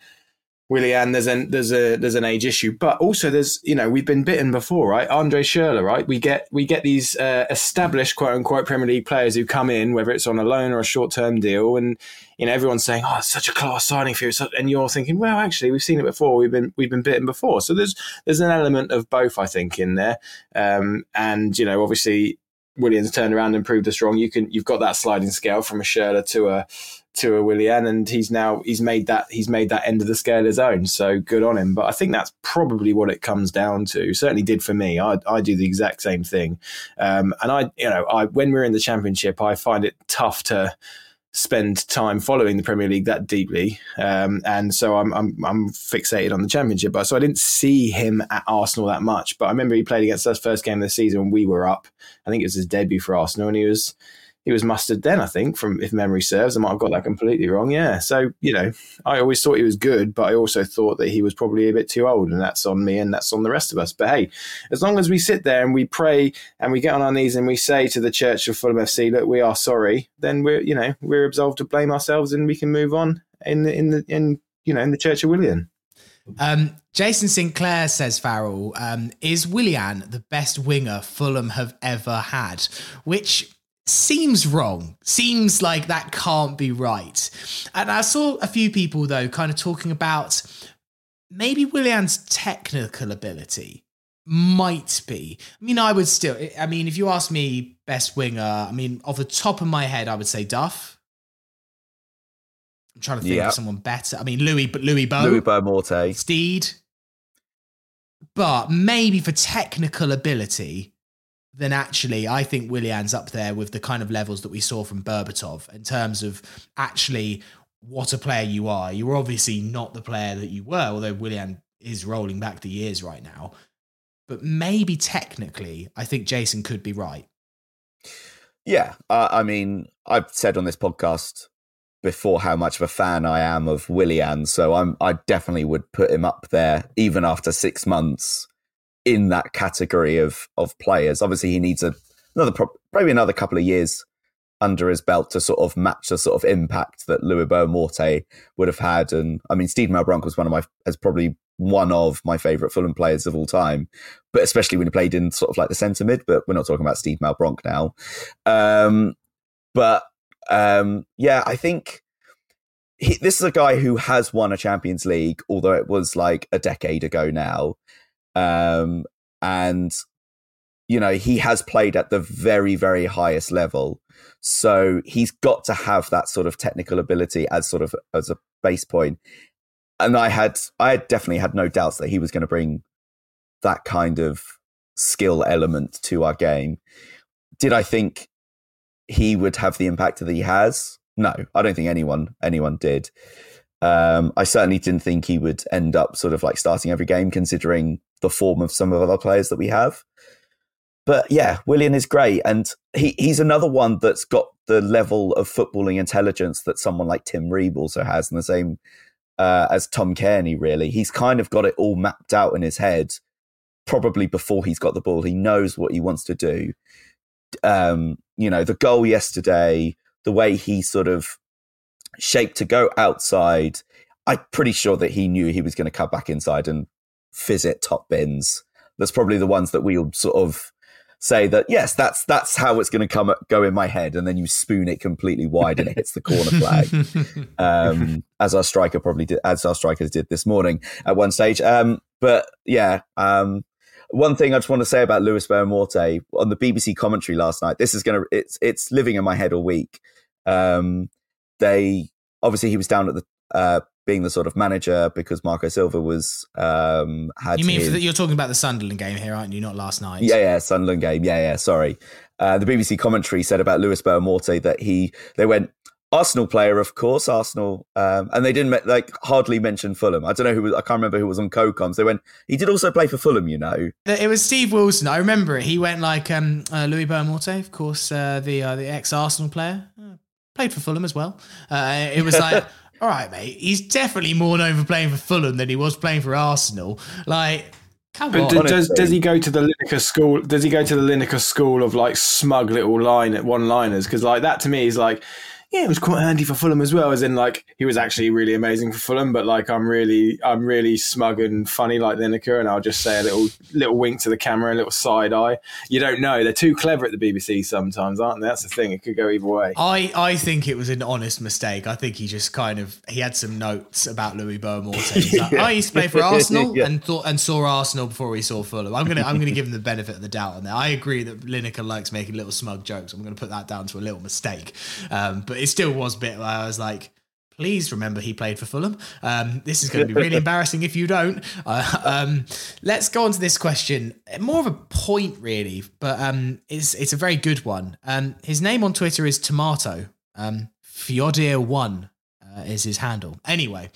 Willian, there's an there's a there's an age issue, but also there's you know we've been bitten before, right? Andre Schürrle, right? We get we get these uh, established quote unquote Premier League players who come in, whether it's on a loan or a short term deal, and you know everyone's saying, "Oh, it's such a class signing for you," and you're thinking, "Well, actually, we've seen it before. We've been we've been bitten before." So there's there's an element of both, I think, in there, um, and you know, obviously Willian's turned around and proved us wrong. You can you've got that sliding scale from a Schürrle to a to a Willian, and he's now he's made that he's made that end of the scale his own. So good on him. But I think that's probably what it comes down to. Certainly did for me. I I do the exact same thing, um, and I you know I when we're in the championship, I find it tough to spend time following the Premier League that deeply, um, and so I'm, I'm I'm fixated on the Championship. But so I didn't see him at Arsenal that much. But I remember he played against us first game of the season when we were up. I think it was his debut for Arsenal, and he was he was mustered then, I think, from if memory serves. I might have got that completely wrong. Yeah. So, you know, I always thought he was good, but I also thought that he was probably a bit too old, and that's on me and that's on the rest of us. But hey, as long as we sit there and we pray and we get on our knees and we say to the Church of Fulham FC, look, we are sorry, then we're, you know, we're absolved to blame ourselves and we can move on in the, in the, in, you know, in the Church of Willian. Um, Jason Sinclair says, Farrell, um, is Willian the best winger Fulham have ever had? Which seems wrong. Seems like that can't be right. And I saw a few people, though, kind of talking about maybe Willian's technical ability might be. I mean, I would still, I mean, if you ask me best winger, I mean, off the top of my head, I would say Duff. I'm trying to think Yep. of someone better. I mean, Louis, but Louis Bow. Louis Morte. Steed. But maybe for technical ability, then actually I think Willian's up there with the kind of levels that we saw from Berbatov in terms of actually what a player you are. You're obviously not the player that you were, although Willian is rolling back the years right now. But maybe technically, I think Jason could be right. Yeah, uh, I mean, I've said on this podcast before how much of a fan I am of Willian, so I'm I definitely would put him up there even after six months in that category of of players. Obviously, he needs a, another probably another couple of years under his belt to sort of match the sort of impact that Louis Morte would have had. And I mean, Steve Malbranque was one of my has probably one of my favourite Fulham players of all time, but especially when he played in sort of like the centre mid. But we're not talking about Steve Malbranque now. Um, but um, yeah, I think he, this is a guy who has won a Champions League, although it was like a decade ago now. Um, and you know he has played at the very very highest level. So he's got to have that sort of technical ability as sort of as a base point. And i had i definitely had no doubts that he was going to bring that kind of skill element to our game. Did i think he would have the impact that he has? No i don't think anyone anyone did. Um, I certainly didn't think he would end up sort of like starting every game, considering the form of some of the other players that we have. But yeah, Willian is great, and he he's another one that's got the level of footballing intelligence that someone like Tim Ream also has, and the same uh, as Tom Cairney. Really, he's kind of got it all mapped out in his head. Probably before he's got the ball, he knows what he wants to do. Um, you know, the goal yesterday, the way he sort of shaped to go outside. I'm pretty sure that he knew he was going to come back inside and fizz it top bins. That's probably the ones that we'll sort of say that yes, that's that's how it's going to come go in my head, and then you spoon it completely wide and it hits the corner flag, um, as our striker probably did, as our strikers did this morning at one stage. Um, but yeah, um, one thing I just want to say about Lewis Morte on the BBC commentary last night. This is going to it's it's living in my head all week. Um, they obviously he was down at the uh, being the sort of manager because Marco Silva was um, had. You mean his, for the, you're talking about the Sunderland game here, aren't you? Not last night. yeah, yeah, Sunderland game. Yeah, yeah. Sorry. Uh, the BBC commentary said about Lewis Morte that he they went Arsenal player, of course, Arsenal, um, and they didn't like hardly mention Fulham. I don't know who was, I can't remember who was on co-coms. They went he did also play for Fulham, you know. It was Steve Wilson. I remember it. He went like um, uh, Louis Morte, of course, uh, the uh, the ex Arsenal player, uh, played for Fulham as well. Uh, it was like. All right, mate. He's definitely more known for playing for Fulham than he was playing for Arsenal. Like, come But on. do- does does he go to the Lineker school? Does he go to the Lineker school of like smug little line at one liners? Because like that to me is like, yeah, it was quite handy for Fulham as well. As in like he was actually really amazing for Fulham, but like I'm really I'm really smug and funny like Lineker, and I'll just say a little little wink to the camera, a little side eye. You don't know. They're too clever at the BBC sometimes, aren't they? That's the thing. It could go either way. I, I think it was an honest mistake. I think he just kind of he had some notes about Louis Boa Morte. He's like, Yeah. I used to play for Arsenal Yeah. and thought and saw Arsenal before he saw Fulham. I'm gonna I'm gonna give him the benefit of the doubt on that. I agree that Lineker likes making little smug jokes. I'm gonna put that down to a little mistake. Um, but it still was a bit where I was like. Please remember he played for Fulham. Um, this is going to be really embarrassing if you don't. Uh, um, let's go on to this question. More of a point, really, but um, it's it's a very good one. Um, his name on Twitter is Tomato. Um, one uh, is his handle. Anyway,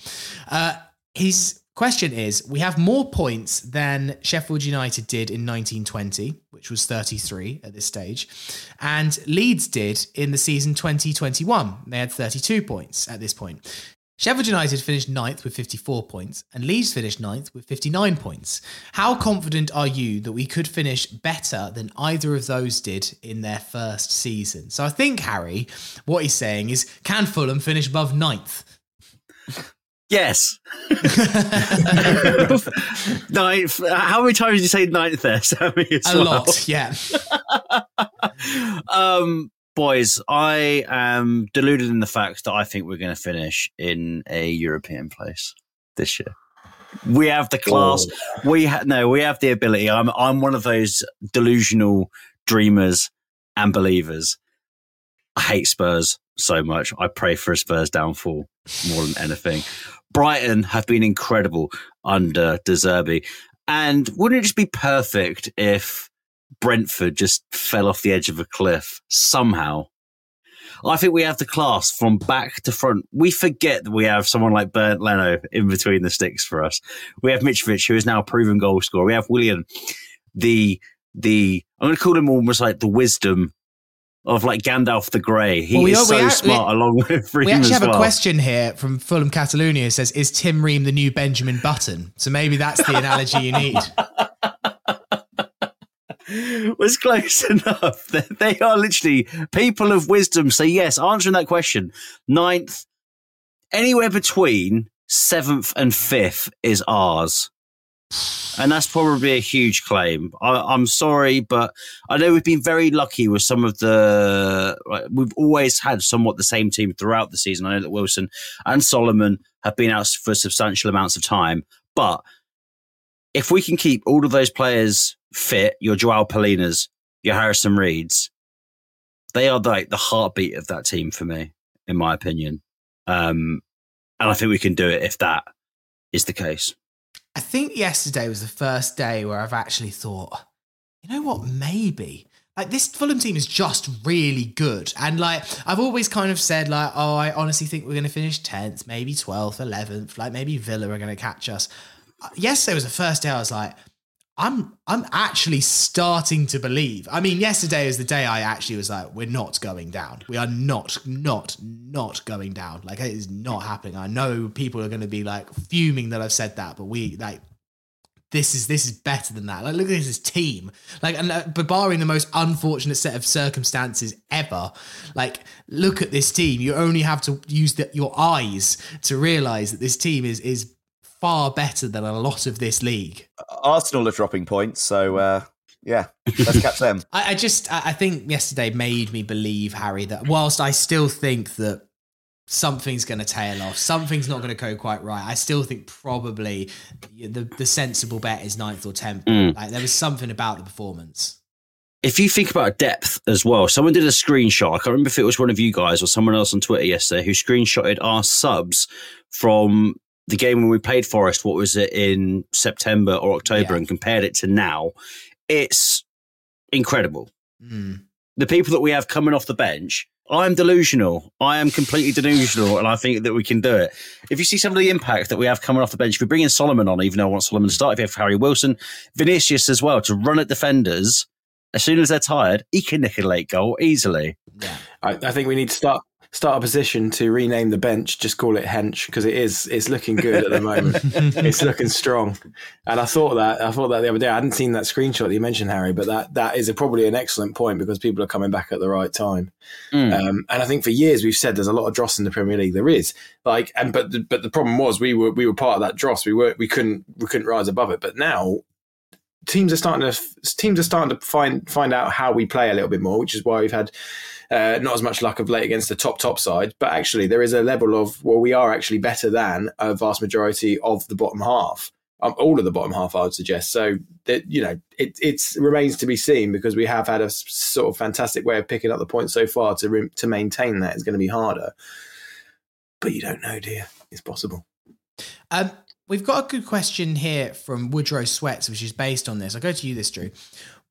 uh, his question is: We have more points than Sheffield United did in 1920, which was 33 at this stage. And Leeds did in the season 2021. They had 32 points at this point. Sheffield United finished ninth with 54 points, and Leeds finished ninth with 59 points. How confident are you that we could finish better than either of those did in their first season? So I think, Harry, what he's saying is can Fulham finish above ninth? Yes. ninth. How many times did you say ninth there, Sammy? A well? lot, yeah. um, boys, I am deluded in the fact that I think we're going to finish in a European place this year. We have the class. Oh. We ha- no, we have the ability. I'm I'm one of those delusional dreamers and believers. I hate Spurs so much. I pray for a Spurs downfall more than anything. Brighton have been incredible under De Zerbi. And wouldn't it just be perfect if Brentford just fell off the edge of a cliff somehow? I think we have the class from back to front. We forget that we have someone like Bernd Leno in between the sticks for us. We have Mitrovic, who is now a proven goal scorer. We have Willian, the the I'm going to call him almost like the wisdom of like Gandalf the Grey. He well, we, is so are, smart we, along with Ream We actually have well. a question here from Fulham Catalonia. It says, "Is Tim Ream the new Benjamin Button?" So maybe that's the analogy you need. was close enough. They are literally people of wisdom. So yes, answering that question, ninth, anywhere between seventh and fifth is ours. And that's probably a huge claim. I, am sorry, but I know we've been very lucky with some of the. We've always had somewhat the same team throughout the season. I know that Wilson and Solomon have been out for substantial amounts of time, but if we can keep all of those players fit, your Joao Palhinhas, your Harrison Reeds, they are like the heartbeat of that team for me, in my opinion. Um, and I think we can do it if that is the case. I think yesterday was the first day where I've actually thought, you know what, maybe. Like this Fulham team is just really good. And like I've always kind of said, like, oh, I honestly think we're gonna finish 10th, maybe 12th, 11th, like maybe Villa are gonna catch us. Uh, yesterday was the first day I was like, I'm I'm actually starting to believe. I mean, yesterday is the day I actually was like, we're not going down. We are not, not, not going down. Like it is not happening. I know people are going to be like fuming that I've said that, but we like this is this is better than that. Like look at this team. Like and uh, but barring the most unfortunate set of circumstances ever, like look at this team. You only have to use the, your eyes to realize that this team is is far better than a lot of this league. Arsenal are dropping points, so uh, yeah, let's catch them. I, I just I think yesterday made me believe Harry that whilst I still think that something's going to tail off, something's not going to go quite right. I still think probably the the sensible bet is ninth or tenth. Mm. Like there was something about the performance if you think about depth as well, someone did a screenshot. I can't remember if it was one of you guys or someone else on Twitter yesterday who screenshotted our subs from the game when we played Forest, what was it in September or October, yeah. and compared it to now, it's incredible. Mm. The people that we have coming off the bench, I'm delusional. I am completely delusional, and I think that we can do it. If you see some of the impact that we have coming off the bench, if we bring in Solomon on, even though I want Solomon to start, if you have Harry Wilson, Vinicius as well, to run at defenders, as soon as they're tired, he can nick a late goal easily. Yeah. I, I think we need to start start a position to rename the bench, just call it Hench because it is it's looking good at the moment. it's looking strong, and I thought that I thought that the other day. I hadn't seen that screenshot that you mentioned, Harry, but that that is a, probably an excellent point because people are coming back at the right time. Mm. Um, and I think for years we've said there's a lot of dross in the Premier League. There is like, and but the, but the problem was we were we were part of that dross. We were we couldn't we couldn't rise above it. But now teams are starting to teams are starting to find find out how we play a little bit more, which is why we've had uh, not as much luck of late against the top top side, but actually there is a level of well, we are actually better than a vast majority of the bottom half. Um, all of the bottom half, I would suggest. So that you know, it it's remains to be seen because we have had a sort of fantastic way of picking up the points so far. To re- to maintain that is going to be harder, but you don't know, dear. It's possible. Um, we've got a good question here from Woodrow Sweats, which is based on this. I'll go to you this, Drew.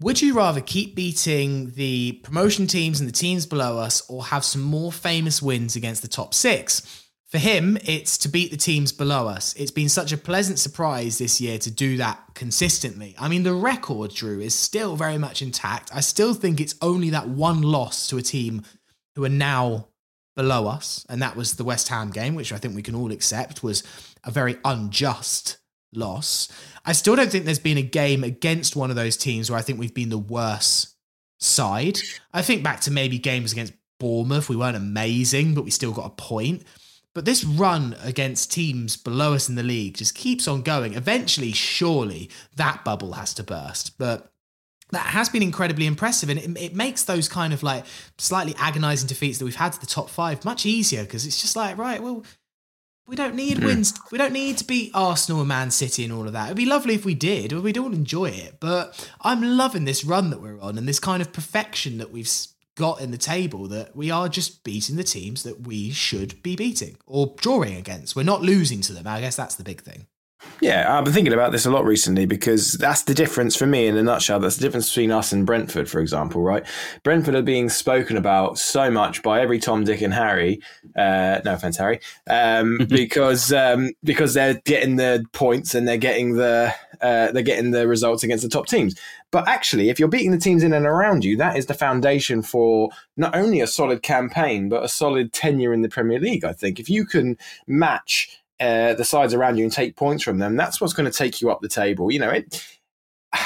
Would you rather keep beating the promotion teams and the teams below us or have some more famous wins against the top six? for him, it's to beat the teams below us. It's been such a pleasant surprise this year to do that consistently. I mean, the record, Drew, is still very much intact. I still think it's only that one loss to a team who are now below us, and that was the West Ham game, which I think we can all accept was a very unjust loss. I still don't think there's been a game against one of those teams where I think we've been the worse side. I think back to maybe games against Bournemouth, we weren't amazing, but we still got a point. But this run against teams below us in the league just keeps on going. Eventually, surely that bubble has to burst. But that has been incredibly impressive and it, it, makes those kind of like slightly agonizing defeats that we've had to the top five much easier because it's just like right well we don't need hmm. wins we don't need to beat arsenal and man city and all of that it'd be lovely if we did we'd all enjoy it but i'm loving this run that we're on and this kind of perfection that we've got in the table that we are just beating the teams that we should be beating or drawing against. We're not losing to them. I guess that's the big thing. Yeah, I've been thinking about this a lot recently because that's the difference for me in a nutshell. That's the difference between us and Brentford, for example, right? Brentford are being spoken about so much by every Tom, Dick, and Harry. Uh, no offense, Harry, um, because um, because they're getting the points and they're getting the uh, they're getting the results against the top teams. But actually, if you're beating the teams in and around you, that is the foundation for not only a solid campaign but a solid tenure in the Premier League. I think if you can match uh, the sides around you and take points from them, that's what's going to take you up the table. You know, it,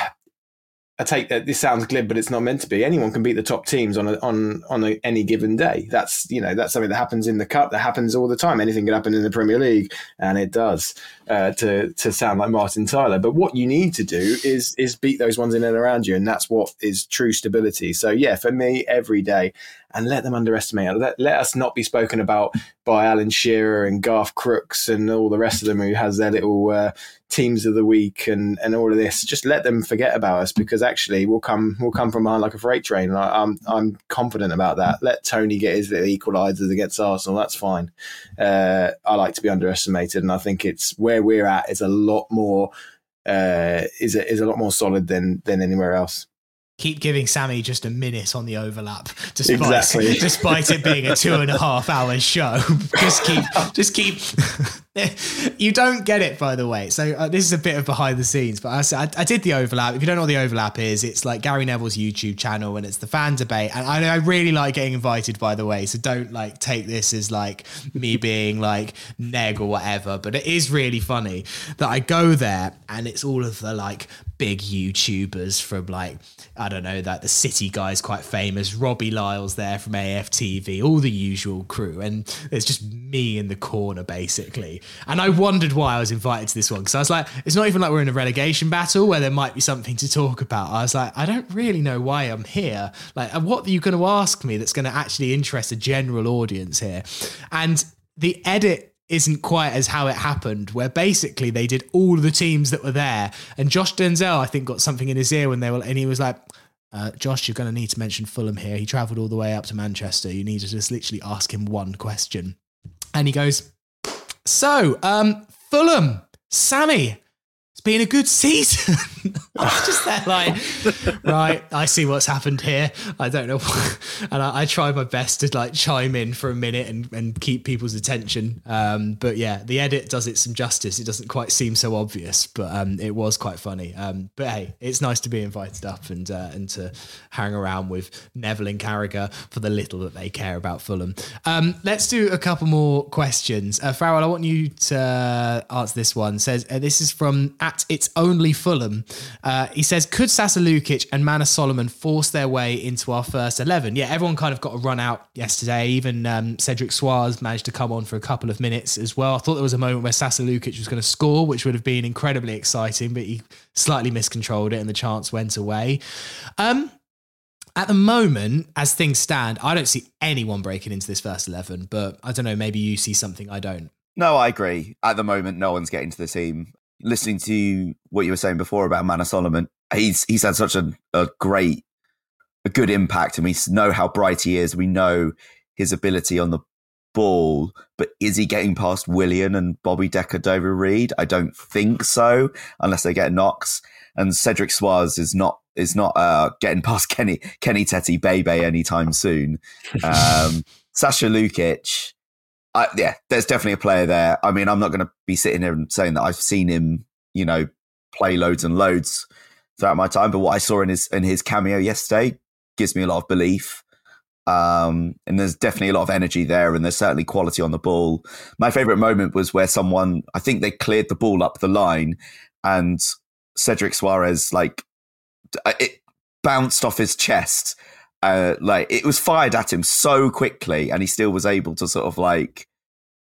I take that this sounds glib, but it's not meant to be. Anyone can beat the top teams on a, on on a, any given day. That's you know that's something that happens in the cup. That happens all the time. Anything can happen in the Premier League, and it does. Uh, to to sound like Martin Tyler, but what you need to do is is beat those ones in and around you, and that's what is true stability. So yeah, for me, every day, and let them underestimate. Let, let us not be spoken about by Alan Shearer and Garth Crooks and all the rest of them who has their little uh, teams of the week and, and all of this. Just let them forget about us because actually we'll come we'll come from behind like a freight train. I'm I'm confident about that. Let Toney get his little equalisers against Arsenal. That's fine. Uh, I like to be underestimated, and I think it's where we're at is a lot more uh, is a, is a lot more solid than than anywhere else keep giving Sammy just a minute on the overlap, despite exactly. despite it being a two and a half hour show. just keep, just keep. you don't get it, by the way. So uh, this is a bit of behind the scenes, but I, I, did the overlap. If you don't know what the overlap is, it's like Gary Neville's YouTube channel, and it's the fan debate. And I, I really like getting invited, by the way. So don't like take this as like me being like neg or whatever. But it is really funny that I go there, and it's all of the like big YouTubers from like I don't know that the City guy's quite famous, Robbie Lyle's there from AFTV, all the usual crew, and it's just me in the corner basically. And I wondered why I was invited to this one because I was like, it's not even like we're in a relegation battle where there might be something to talk about. I was like, I don't really know why I'm here. Like, what are you going to ask me that's going to actually interest a general audience here? And the edit isn't quite as how it happened, where basically they did all the teams that were there. And Josh Denzel, I think, got something in his ear when they were, and he was like, uh, Josh, you're going to need to mention Fulham here. He travelled all the way up to Manchester. You need to just literally ask him one question. And he goes, So, um, Fulham, Sammy, been a good season. I was just there like, right, I see what's happened here. I don't know. and I, I try my best to like chime in for a minute and, and keep people's attention. Um, but yeah, the edit does it some justice. It doesn't quite seem so obvious, but um, it was quite funny. Um, but hey, it's nice to be invited up and uh, and to hang around with Neville and Carragher for the little that they care about Fulham. Um, let's do a couple more questions. Uh, Farrell, I want you to uh, answer this one. says uh, this is from at It's Only Fulham. Uh, he says, could Sasa Lukic and Manor Solomon force their way into our first 11? Yeah, everyone kind of got a run out yesterday. Even um, Cedric Soares managed to come on for a couple of minutes as well. I thought there was a moment where Sasa Lukic was going to score, which would have been incredibly exciting, but he slightly miscontrolled it and the chance went away. Um, at the moment, as things stand, I don't see anyone breaking into this first 11, but I don't know, maybe you see something I don't. No, I agree. At the moment, no one's getting to the team listening to what you were saying before about Manor Solomon, he's he's had such a, a great, a good impact, and we know how bright he is. We know his ability on the ball, but is he getting past Willian and Bobby De Cordova-Reid? I don't think so, unless they get knocks. And Cedric Soares is not is not uh, getting past Kenny Kenny Tete Bebe anytime soon. Um, Sasa Lukic I, yeah, there's definitely a player there. I mean, I'm not going to be sitting here and saying that I've seen him, you know, play loads and loads throughout my time, but what I saw in his in his cameo yesterday gives me a lot of belief. Um, and there's definitely a lot of energy there, and there's certainly quality on the ball. My favorite moment was where someone, I think they cleared the ball up the line, and Cedric Soares like it bounced off his chest uh, like it was fired at him so quickly, and he still was able to sort of like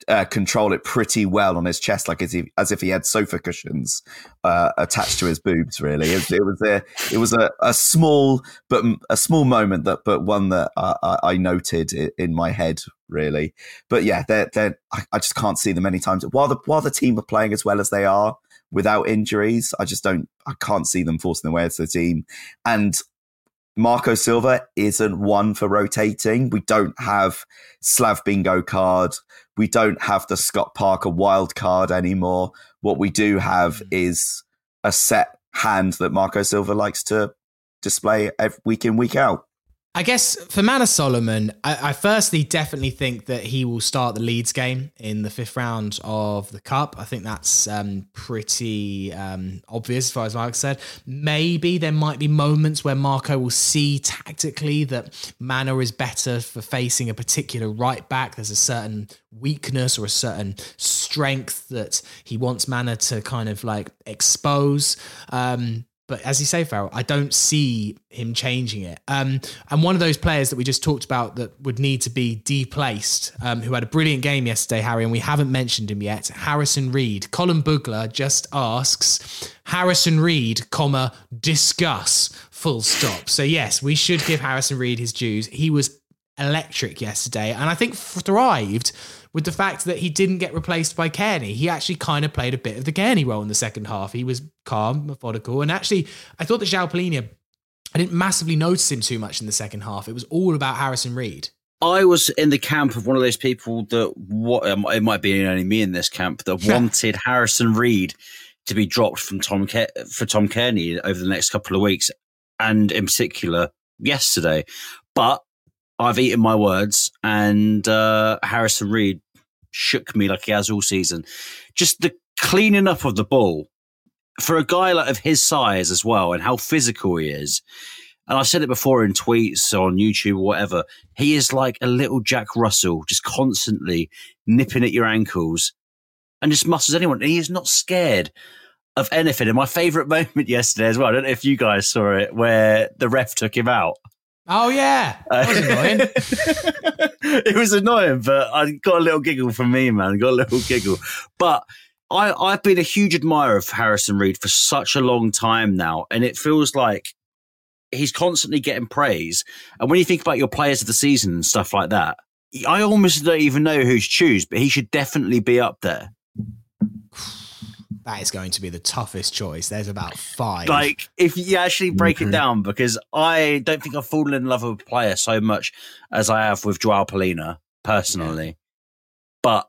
uh, control it pretty well on his chest, like as if, as if he had sofa cushions uh, attached to his boobs. Really, it, it was a it was a, a small but a small moment that, but one that I, I noted in my head. Really, but yeah, they're, they're I, just can't see them any times while the while the team are playing as well as they are without injuries. I just don't I can't see them forcing their way into the team, and Marco Silva isn't one for rotating. We don't have Slav Bingo card. We don't have the Scott Parker wild card anymore. What we do have mm. is a set hand that Marco Silva likes to display every week in, week out. I guess for Manor Solomon, I, I, firstly definitely think that he will start the Leeds game in the fifth round of the Cup. I think that's um, pretty um, obvious as far as Mark said. Maybe there might be moments where Marco will see tactically that Manor is better for facing a particular right back. There's a certain weakness or a certain strength that he wants Manor to kind of like expose. Um, but as you say, Farrell, I don't see him changing it. Um, and one of those players that we just talked about that would need to be deplaced, um, who had a brilliant game yesterday, Harry, and we haven't mentioned him yet, Harrison Reed. Colin Bugler just asks, Harrison Reed, comma, discuss, full stop. So yes, we should give Harrison Reed his dues. He was electric yesterday, and I think thrived with the fact that he didn't get replaced by Cairney. He actually kind of played a bit of the Cairney role in the second half. He was calm, methodical, and actually, I thought that João Palhinha, I didn't massively notice him too much in the second half. It was all about Harrison Reed. I was in the camp of one of those people that what it might be only me in this camp that wanted Harrison Reed to be dropped from Tom Ke- for Tom Cairney over the next couple of weeks, and in particular yesterday. But I've eaten my words, and uh, Harrison Reed shook me like he has all season. Just the cleaning up of the ball for a guy like of his size as well, and how physical he is. And I've said it before in tweets on YouTube or whatever. He is like a little Jack Russell, just constantly nipping at your ankles and just muscles anyone. And he is not scared of anything. And my favorite moment yesterday as well, I don't know if you guys saw it, where the ref took him out. Oh yeah, that was annoying. it was annoying, but I got a little giggle from me, man. Got a little giggle, but. I, I've been a huge admirer of Harrison Reed for such a long time now, and it feels like he's constantly getting praise. And when you think about your players of the season and stuff like that, I almost don't even know who's choose, but he should definitely be up there that is going to be the toughest choice. There's about five. Like, if you actually break mm-hmm. it down, because I don't think I've fallen in love with a player so much as I have with João Palhinha personally. Yeah. But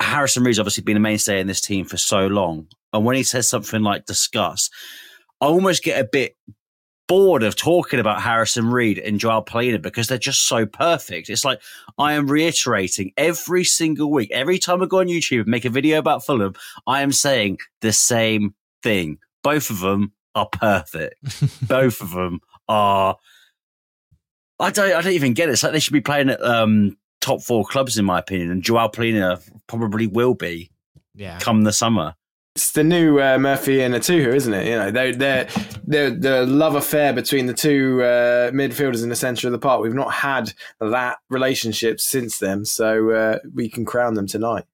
Harrison Reed's obviously been a mainstay in this team for so long. And when he says something like discuss, I almost get a bit bored of talking about Harrison Reed and João Palhinha because they're just so perfect. It's like I am reiterating every single week, every time I go on YouTube and make a video about Fulham, I am saying the same thing. Both of them are perfect. Both of them are. I don't. I don't even get it. It's like they should be playing at um, top four clubs, in my opinion. And João Palhinha probably will be. Yeah. Come the summer. It's the new uh, Murphy and Etuhu, isn't it? You know, they're, they're, they're, the love affair between the two uh, midfielders in the centre of the park. We've not had that relationship since then, so uh, we can crown them tonight.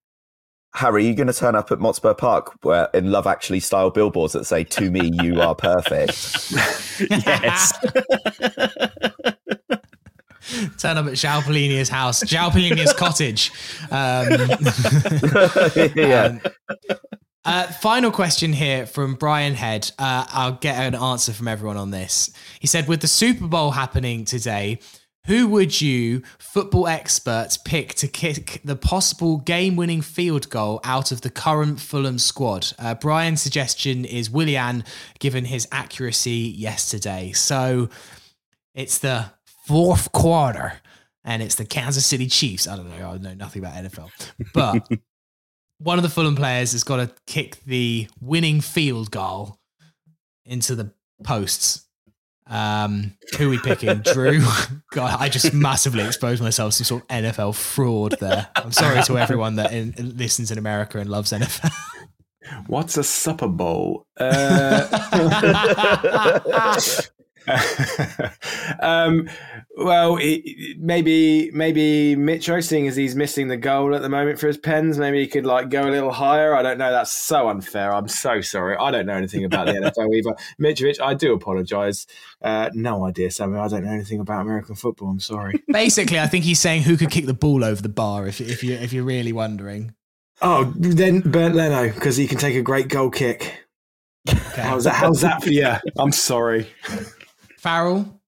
Harry, are you going to turn up at Motspur Park where, in Love Actually style billboards that say, To me, you are perfect? yes. Turn up at João Palhinha's house, João Palhinha's cottage. Um, yeah. Um, uh, final question here from Brian Head. Uh, I'll get an answer from everyone on this. He said, with the Super Bowl happening today, who would you, football experts, pick to kick the possible game winning field goal out of the current Fulham squad? Uh, Brian's suggestion is Willian, given his accuracy yesterday. So it's the fourth quarter. and it's the Kansas City Chiefs. I don't know. I know nothing about NFL, but one of the Fulham players has got to kick the winning field goal into the posts. Um, who are we picking? Drew. God, I just massively exposed myself to some sort of NFL fraud there. I'm sorry to everyone that in, listens in America and loves NFL. What's a Super Bowl? Uh, um, well, it, maybe maybe Mitro, seeing as he's missing the goal at the moment for his pens, maybe he could like go a little higher. I don't know. That's so unfair. I'm so sorry. I don't know anything about the NFL either. Mitrovic, I do apologise. Uh, no idea, Samuel. I don't know anything about American football. I'm sorry. Basically, I think he's saying who could kick the ball over the bar. If if you if you're really wondering. Oh, then Bernd Leno because he can take a great goal kick. Okay. How's that? How's that for you? I'm sorry. Farrell.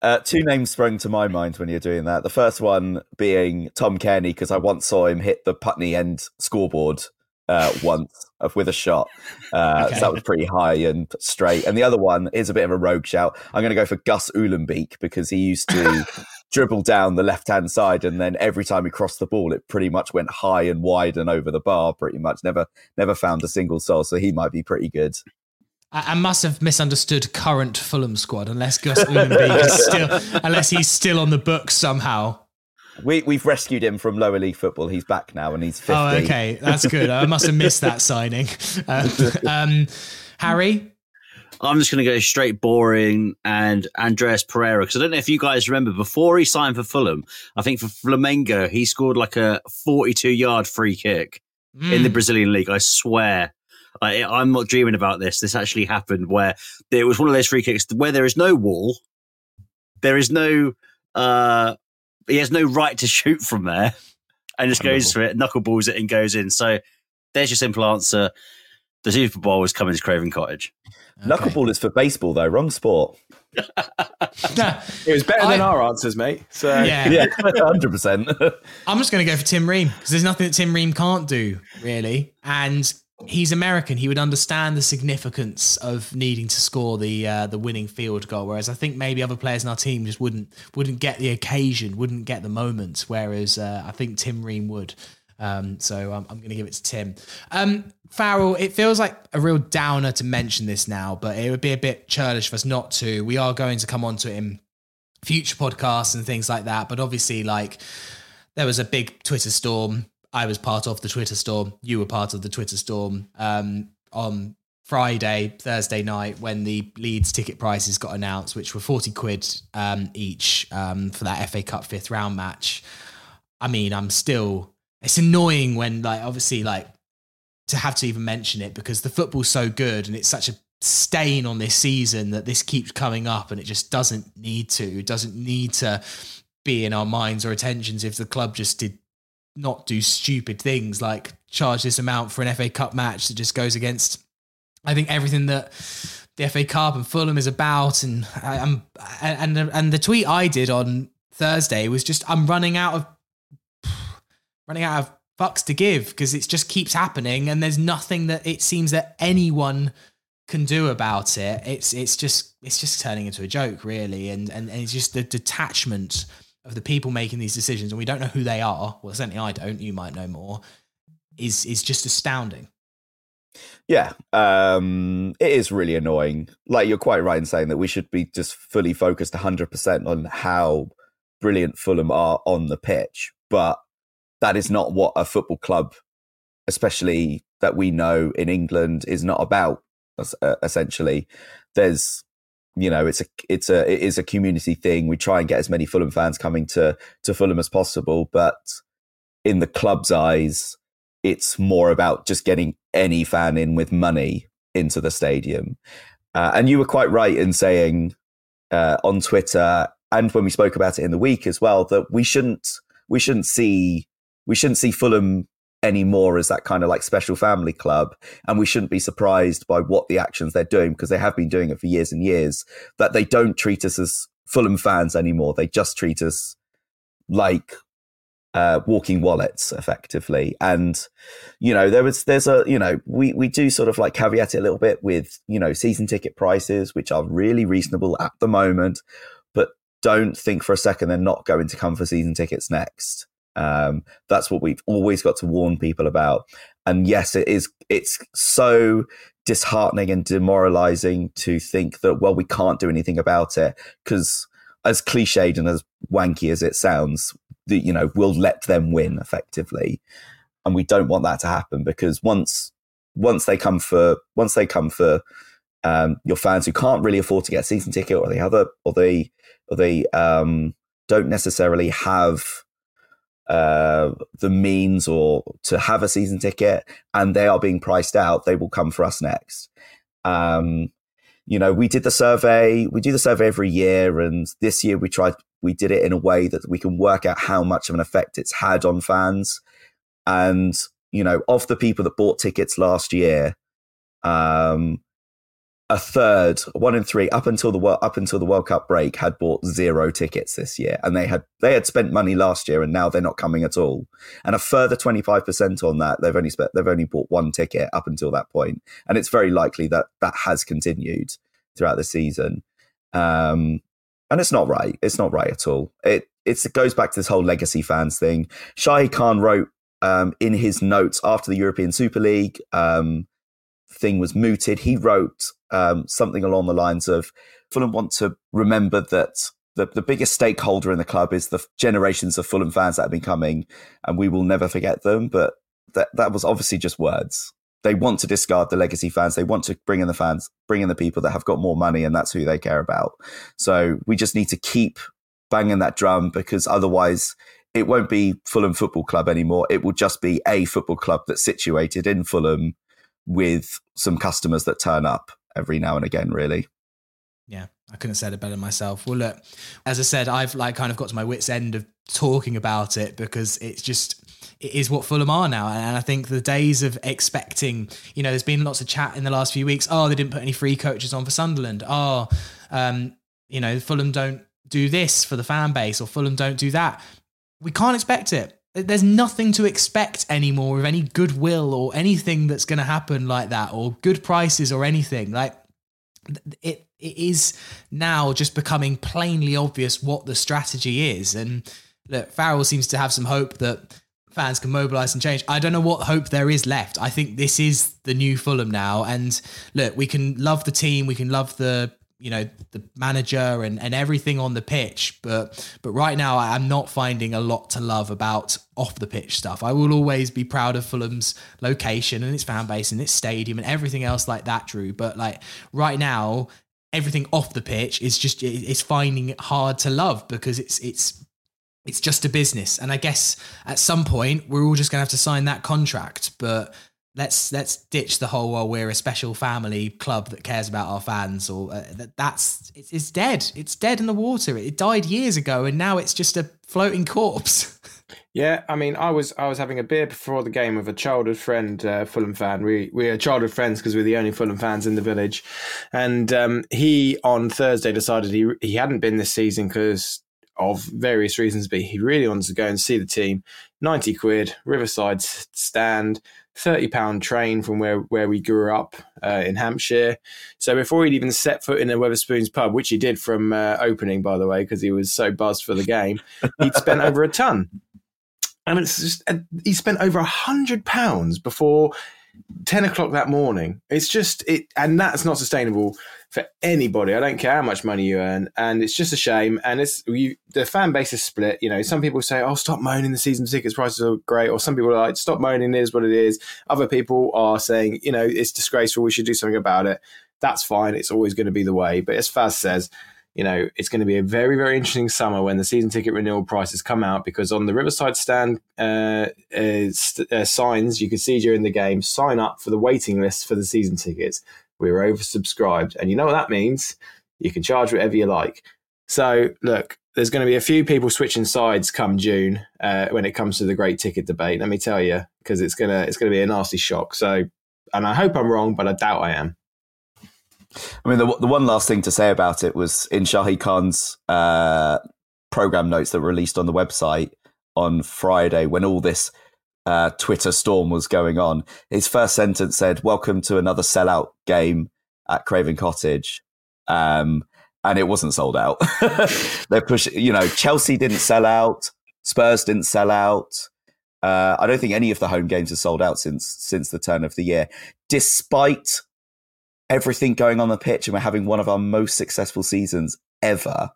Uh, two names sprung to my mind when you're doing that. The first one being Tom Cairney because I once saw him hit the Putney end scoreboard uh, once with a shot. Uh, okay. So that was pretty high and straight. And the other one is a bit of a rogue shout. I'm going to go for Gus Uhlenbeek because he used to dribble down the left hand side, and then every time he crossed the ball, it pretty much went high and wide and over the bar. Pretty much never never found a single soul. So he might be pretty good. I must have misunderstood current Fulham squad unless Gus Uhlenbeek is still unless he's still on the books somehow. We we've rescued him from lower league football. He's back now and he's 50. Oh, okay, that's good. I must have missed that signing. Uh, um, Harry, I'm just going to go straight boring and Andreas Pereira because I don't know if you guys remember before he signed for Fulham. I think for Flamengo he scored like a 42 yard free kick mm. in the hmm. Brazilian league. I swear. I, am not dreaming about this. This actually happened where there was one of those free kicks where there is no wall, there is no uh, he has no right to shoot from there and just goes for it, knuckleballs it, and goes in. So there's your simple answer. The Super Bowl is coming to Craven Cottage. Okay. Knuckleball is for baseball, though. Wrong sport. it was better than I, our answers, mate. So yeah, yeah, hundred percent. I'm just going to go for Tim Ream because there's nothing that Tim Ream can't do, really. And he's American. He would understand the significance of needing to score the uh, the winning field goal. Whereas I think maybe other players in our team just wouldn't wouldn't get the occasion, wouldn't get the moment. Whereas uh, I think Tim Ream would. Um, so I'm, I'm going to give it to Tim. Um, Farrell, it feels like a real downer to mention this now, but it would be a bit churlish for us not to. We are going to come on to it in future podcasts and things like that. But obviously, like there was a big Twitter storm I was part of the Twitter storm. You were part of the Twitter storm um, on Friday, Thursday night when the Leeds ticket prices got announced, which were 40 quid um, each um, for that FA Cup fifth round match. I mean, I'm still, it's annoying when, like, obviously, like, to have to even mention it because the football's so good and it's such a stain on this season that this keeps coming up and it just doesn't need to. It doesn't need to be in our minds or attentions if the club just did not do stupid things like charge this amount for an FA Cup match that just goes against, I think, everything that the FA Cup and Fulham is about. And I'm and and the tweet I did on Thursday was just I'm running out of running out of fucks to give because it just keeps happening and there's nothing that it seems that anyone can do about it. It's it's just it's just turning into a joke really, and and, and it's just the detachment of the people making these decisions, and we don't know who they are. Well, certainly I don't. You might know more. Is is just astounding. Yeah, um, it is really annoying. Like you're quite right in saying that we should be just fully focused 100% on how brilliant Fulham are on the pitch, but that is not what a football club, especially that we know in England, is not about. Uh, essentially, there's you know it's a it's a it is a community thing. We try and get as many fulham fans coming to to fulham as possible but in the club's eyes it's more about just getting any fan in with money into the stadium. Uh, and you were quite right in saying uh, on twitter and when we spoke about it in the week as well that we shouldn't we shouldn't see we shouldn't see fulham anymore as that kind of like special family club. And we shouldn't be surprised by what the actions they're doing because they have been doing it for years and years, that they don't treat us as Fulham fans anymore. They just treat us like uh, walking wallets effectively. And, you know, there was, there's a, you know, we, we do sort of like caveat it a little bit with, you know, season ticket prices, which are really reasonable at the moment. But don't think for a second they're not going to come for season tickets next. Um, that's what we've always got to warn people about. And yes, it is. It's so disheartening and demoralizing to think that well, we can't do anything about it because, as cliched and as wanky as it sounds, you know, we'll let them win effectively, and we don't want that to happen because once once they come for once they come for um, your fans who can't really afford to get a season ticket or the other or they or they um, don't necessarily have uh, the means or to have a season ticket and they are being priced out, they will come for us next. Um, you know, we did the survey, we do the survey every year, and this year we tried, we did it in a way that we can work out how much of an effect it's had on fans. And, you know, of the people that bought tickets last year, um, a third, one in three, up until the up until the World Cup break, had bought zero tickets this year, and they had they had spent money last year, and now they're not coming at all. And a further twenty five percent on that, they've only spent they've only bought one ticket up until that point, and it's very likely that that has continued throughout the season. Um, and it's not right. It's not right at all. It it goes back to this whole legacy fans thing. Shahid Khan wrote um, in his notes after the European Super League. Um, thing was mooted, he wrote um, something along the lines of Fulham want to remember that the, the biggest stakeholder in the club is the generations of Fulham fans that have been coming, and we will never forget them. But that, that was obviously just words. They want to discard the legacy fans. They want to bring in the fans, bring in the people that have got more money, and that's who they care about. So we just need to keep banging that drum because otherwise it won't be Fulham Football Club anymore. It will just be a football club that's situated in Fulham with some customers that turn up every now and again, really. Yeah, I couldn't have said it better myself. Well, look, as I said, I've like kind of got to my wits' end of talking about it because it's just it is what Fulham are now. And I think the days of expecting, you know, there's been lots of chat in the last few weeks. Oh, they didn't put any free coaches on for Sunderland. Oh, um, you know, Fulham don't do this for the fan base or Fulham don't do that. We can't expect it there's nothing to expect anymore of any goodwill or anything that's going to happen like that or good prices or anything. Like it it is now just becoming plainly obvious what the strategy is. And look Farrell seems to have some hope that fans can mobilize and change. I don't know what hope there is left. I think this is the new Fulham now. And look we can love the team we can love the you know the manager and, and everything on the pitch but but right now i'm not finding a lot to love about off the pitch stuff. I will always be proud of fulham's location and its fan base and its stadium and everything else like that drew but like right now everything off the pitch is just it's finding it hard to love because it's it's it's just a business. And i guess at some point we're all just going to have to sign that contract but let's let's ditch the whole well we're a special family club that cares about our fans or uh, that that's it's, it's dead. It's dead in the water. It died years ago and now it's just a floating corpse. Yeah i mean i was i was having a beer before the game with a childhood friend uh, fulham fan. We we are childhood friends because we're the only fulham fans in the village. And um, he on thursday decided he he hadn't been this season because of various reasons, but he really wants to go and see the team. 90 quid, Riverside stand, 30 pound train from where, where we grew up uh, in Hampshire. So before he'd even set foot in the Wetherspoons pub, which he did from uh, opening, by the way, because he was so buzzed for the game, he'd spent over a ton. And it's just, uh, he spent over a hundred pounds before 10 o'clock that morning. It's just, it, and that's not sustainable for anybody. I don't care how much money you earn, and it's just a shame. And it's you, the fan base is split. You know, some people say, "Oh, stop moaning. The season tickets prices are great," or some people are like, "Stop moaning. It is what it is." Other people are saying, "You know, it's disgraceful. We should do something about it." That's fine. It's always going to be the way. But as Faz says, you know, it's going to be a very, very interesting summer when the season ticket renewal prices come out because on the Riverside stand uh, uh, uh, signs you can see during the game, sign up for the waiting list for the season tickets we were oversubscribed. And you know what that means? You can charge whatever you like. So, look, there's going to be a few people switching sides come June uh, when it comes to the great ticket debate. Let me tell you, because it's gonna it's gonna be a nasty shock. So, and I hope I'm wrong, but I doubt I am. I mean, the, the one last thing to say about it was in Shahid Khan's uh, program notes that were released on the website on Friday when all this uh, Twitter storm was going on. His first sentence said, "Welcome to another sellout game at Craven Cottage," um, and it wasn't sold out. They're pushing, you know, Chelsea didn't sell out, Spurs didn't sell out. Uh, I don't think any of the home games have sold out since since the turn of the year, despite everything going on the pitch, and we're having one of our most successful seasons ever.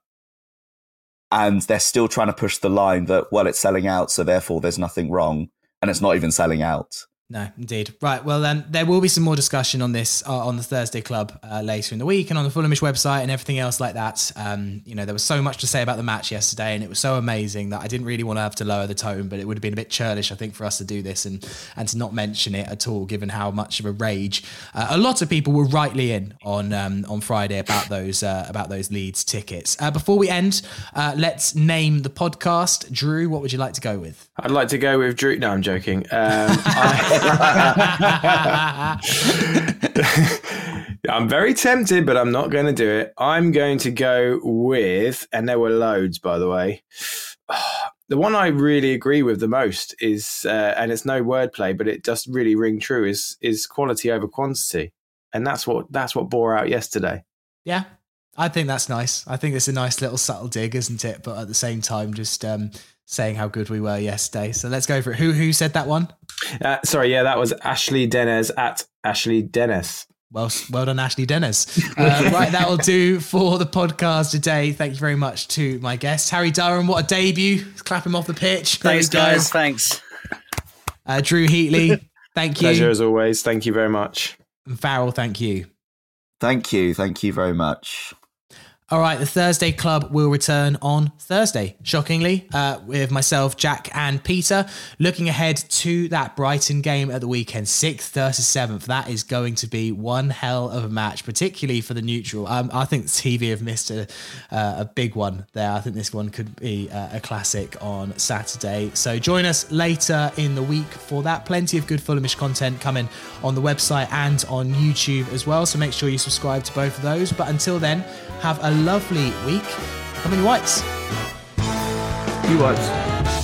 And they're still trying to push the line that well, it's selling out, so therefore there's nothing wrong, and it's not even selling out. No, indeed. Right. Well, then there will be some more discussion on this uh, on the Thursday Club uh, later in the week and on the Fulhamish website and everything else like that. Um, you know, there was so much to say about the match yesterday, and it was so amazing that I didn't really want to have to lower the tone, but it would have been a bit churlish, I think, for us to do this and and to not mention it at all, given how much of a rage uh, a lot of people were rightly in on um, on Friday about those uh, about those Leeds tickets. Uh, before we end, uh, let's name the podcast. Drew, what would you like to go with? I'd like to go with Drew. No, I'm joking. Um, I- I'm very tempted, but I'm not going to do it. I'm going to go with, and there were loads, by the way. The one I really agree with the most is, uh, and it's no wordplay, but it does really ring true. Is is quality over quantity, and that's what that's what bore out yesterday. Yeah, I think that's nice. I think it's a nice little subtle dig, isn't it? But at the same time, just um, saying how good we were yesterday. So let's go for it. Who who said that one? Uh, sorry, yeah, that was Ashley Dennis at Ashley Dennis. Well, well done, Ashley Dennis. Uh, right, that will do for the podcast today. Thank you very much to my guest, Harry Durham. What a debut! Clap him off the pitch. There Thanks, guys. Thanks. Uh, Drew Heatley, thank you. Pleasure as always. Thank you very much. And Farrell, thank you. Thank you, thank you very much. All right, the Thursday Club will return on Thursday, shockingly, uh, with myself, Jack, and Peter. Looking ahead to that Brighton game at the weekend, 6th versus 7th. That is going to be one hell of a match, particularly for the neutral. Um, I think TV have missed a, uh, a big one there. I think this one could be uh, a classic on Saturday. So join us later in the week for that. Plenty of good Fulhamish content coming on the website and on YouTube as well. So make sure you subscribe to both of those. But until then, have a lovely week. Come you whites. You whites.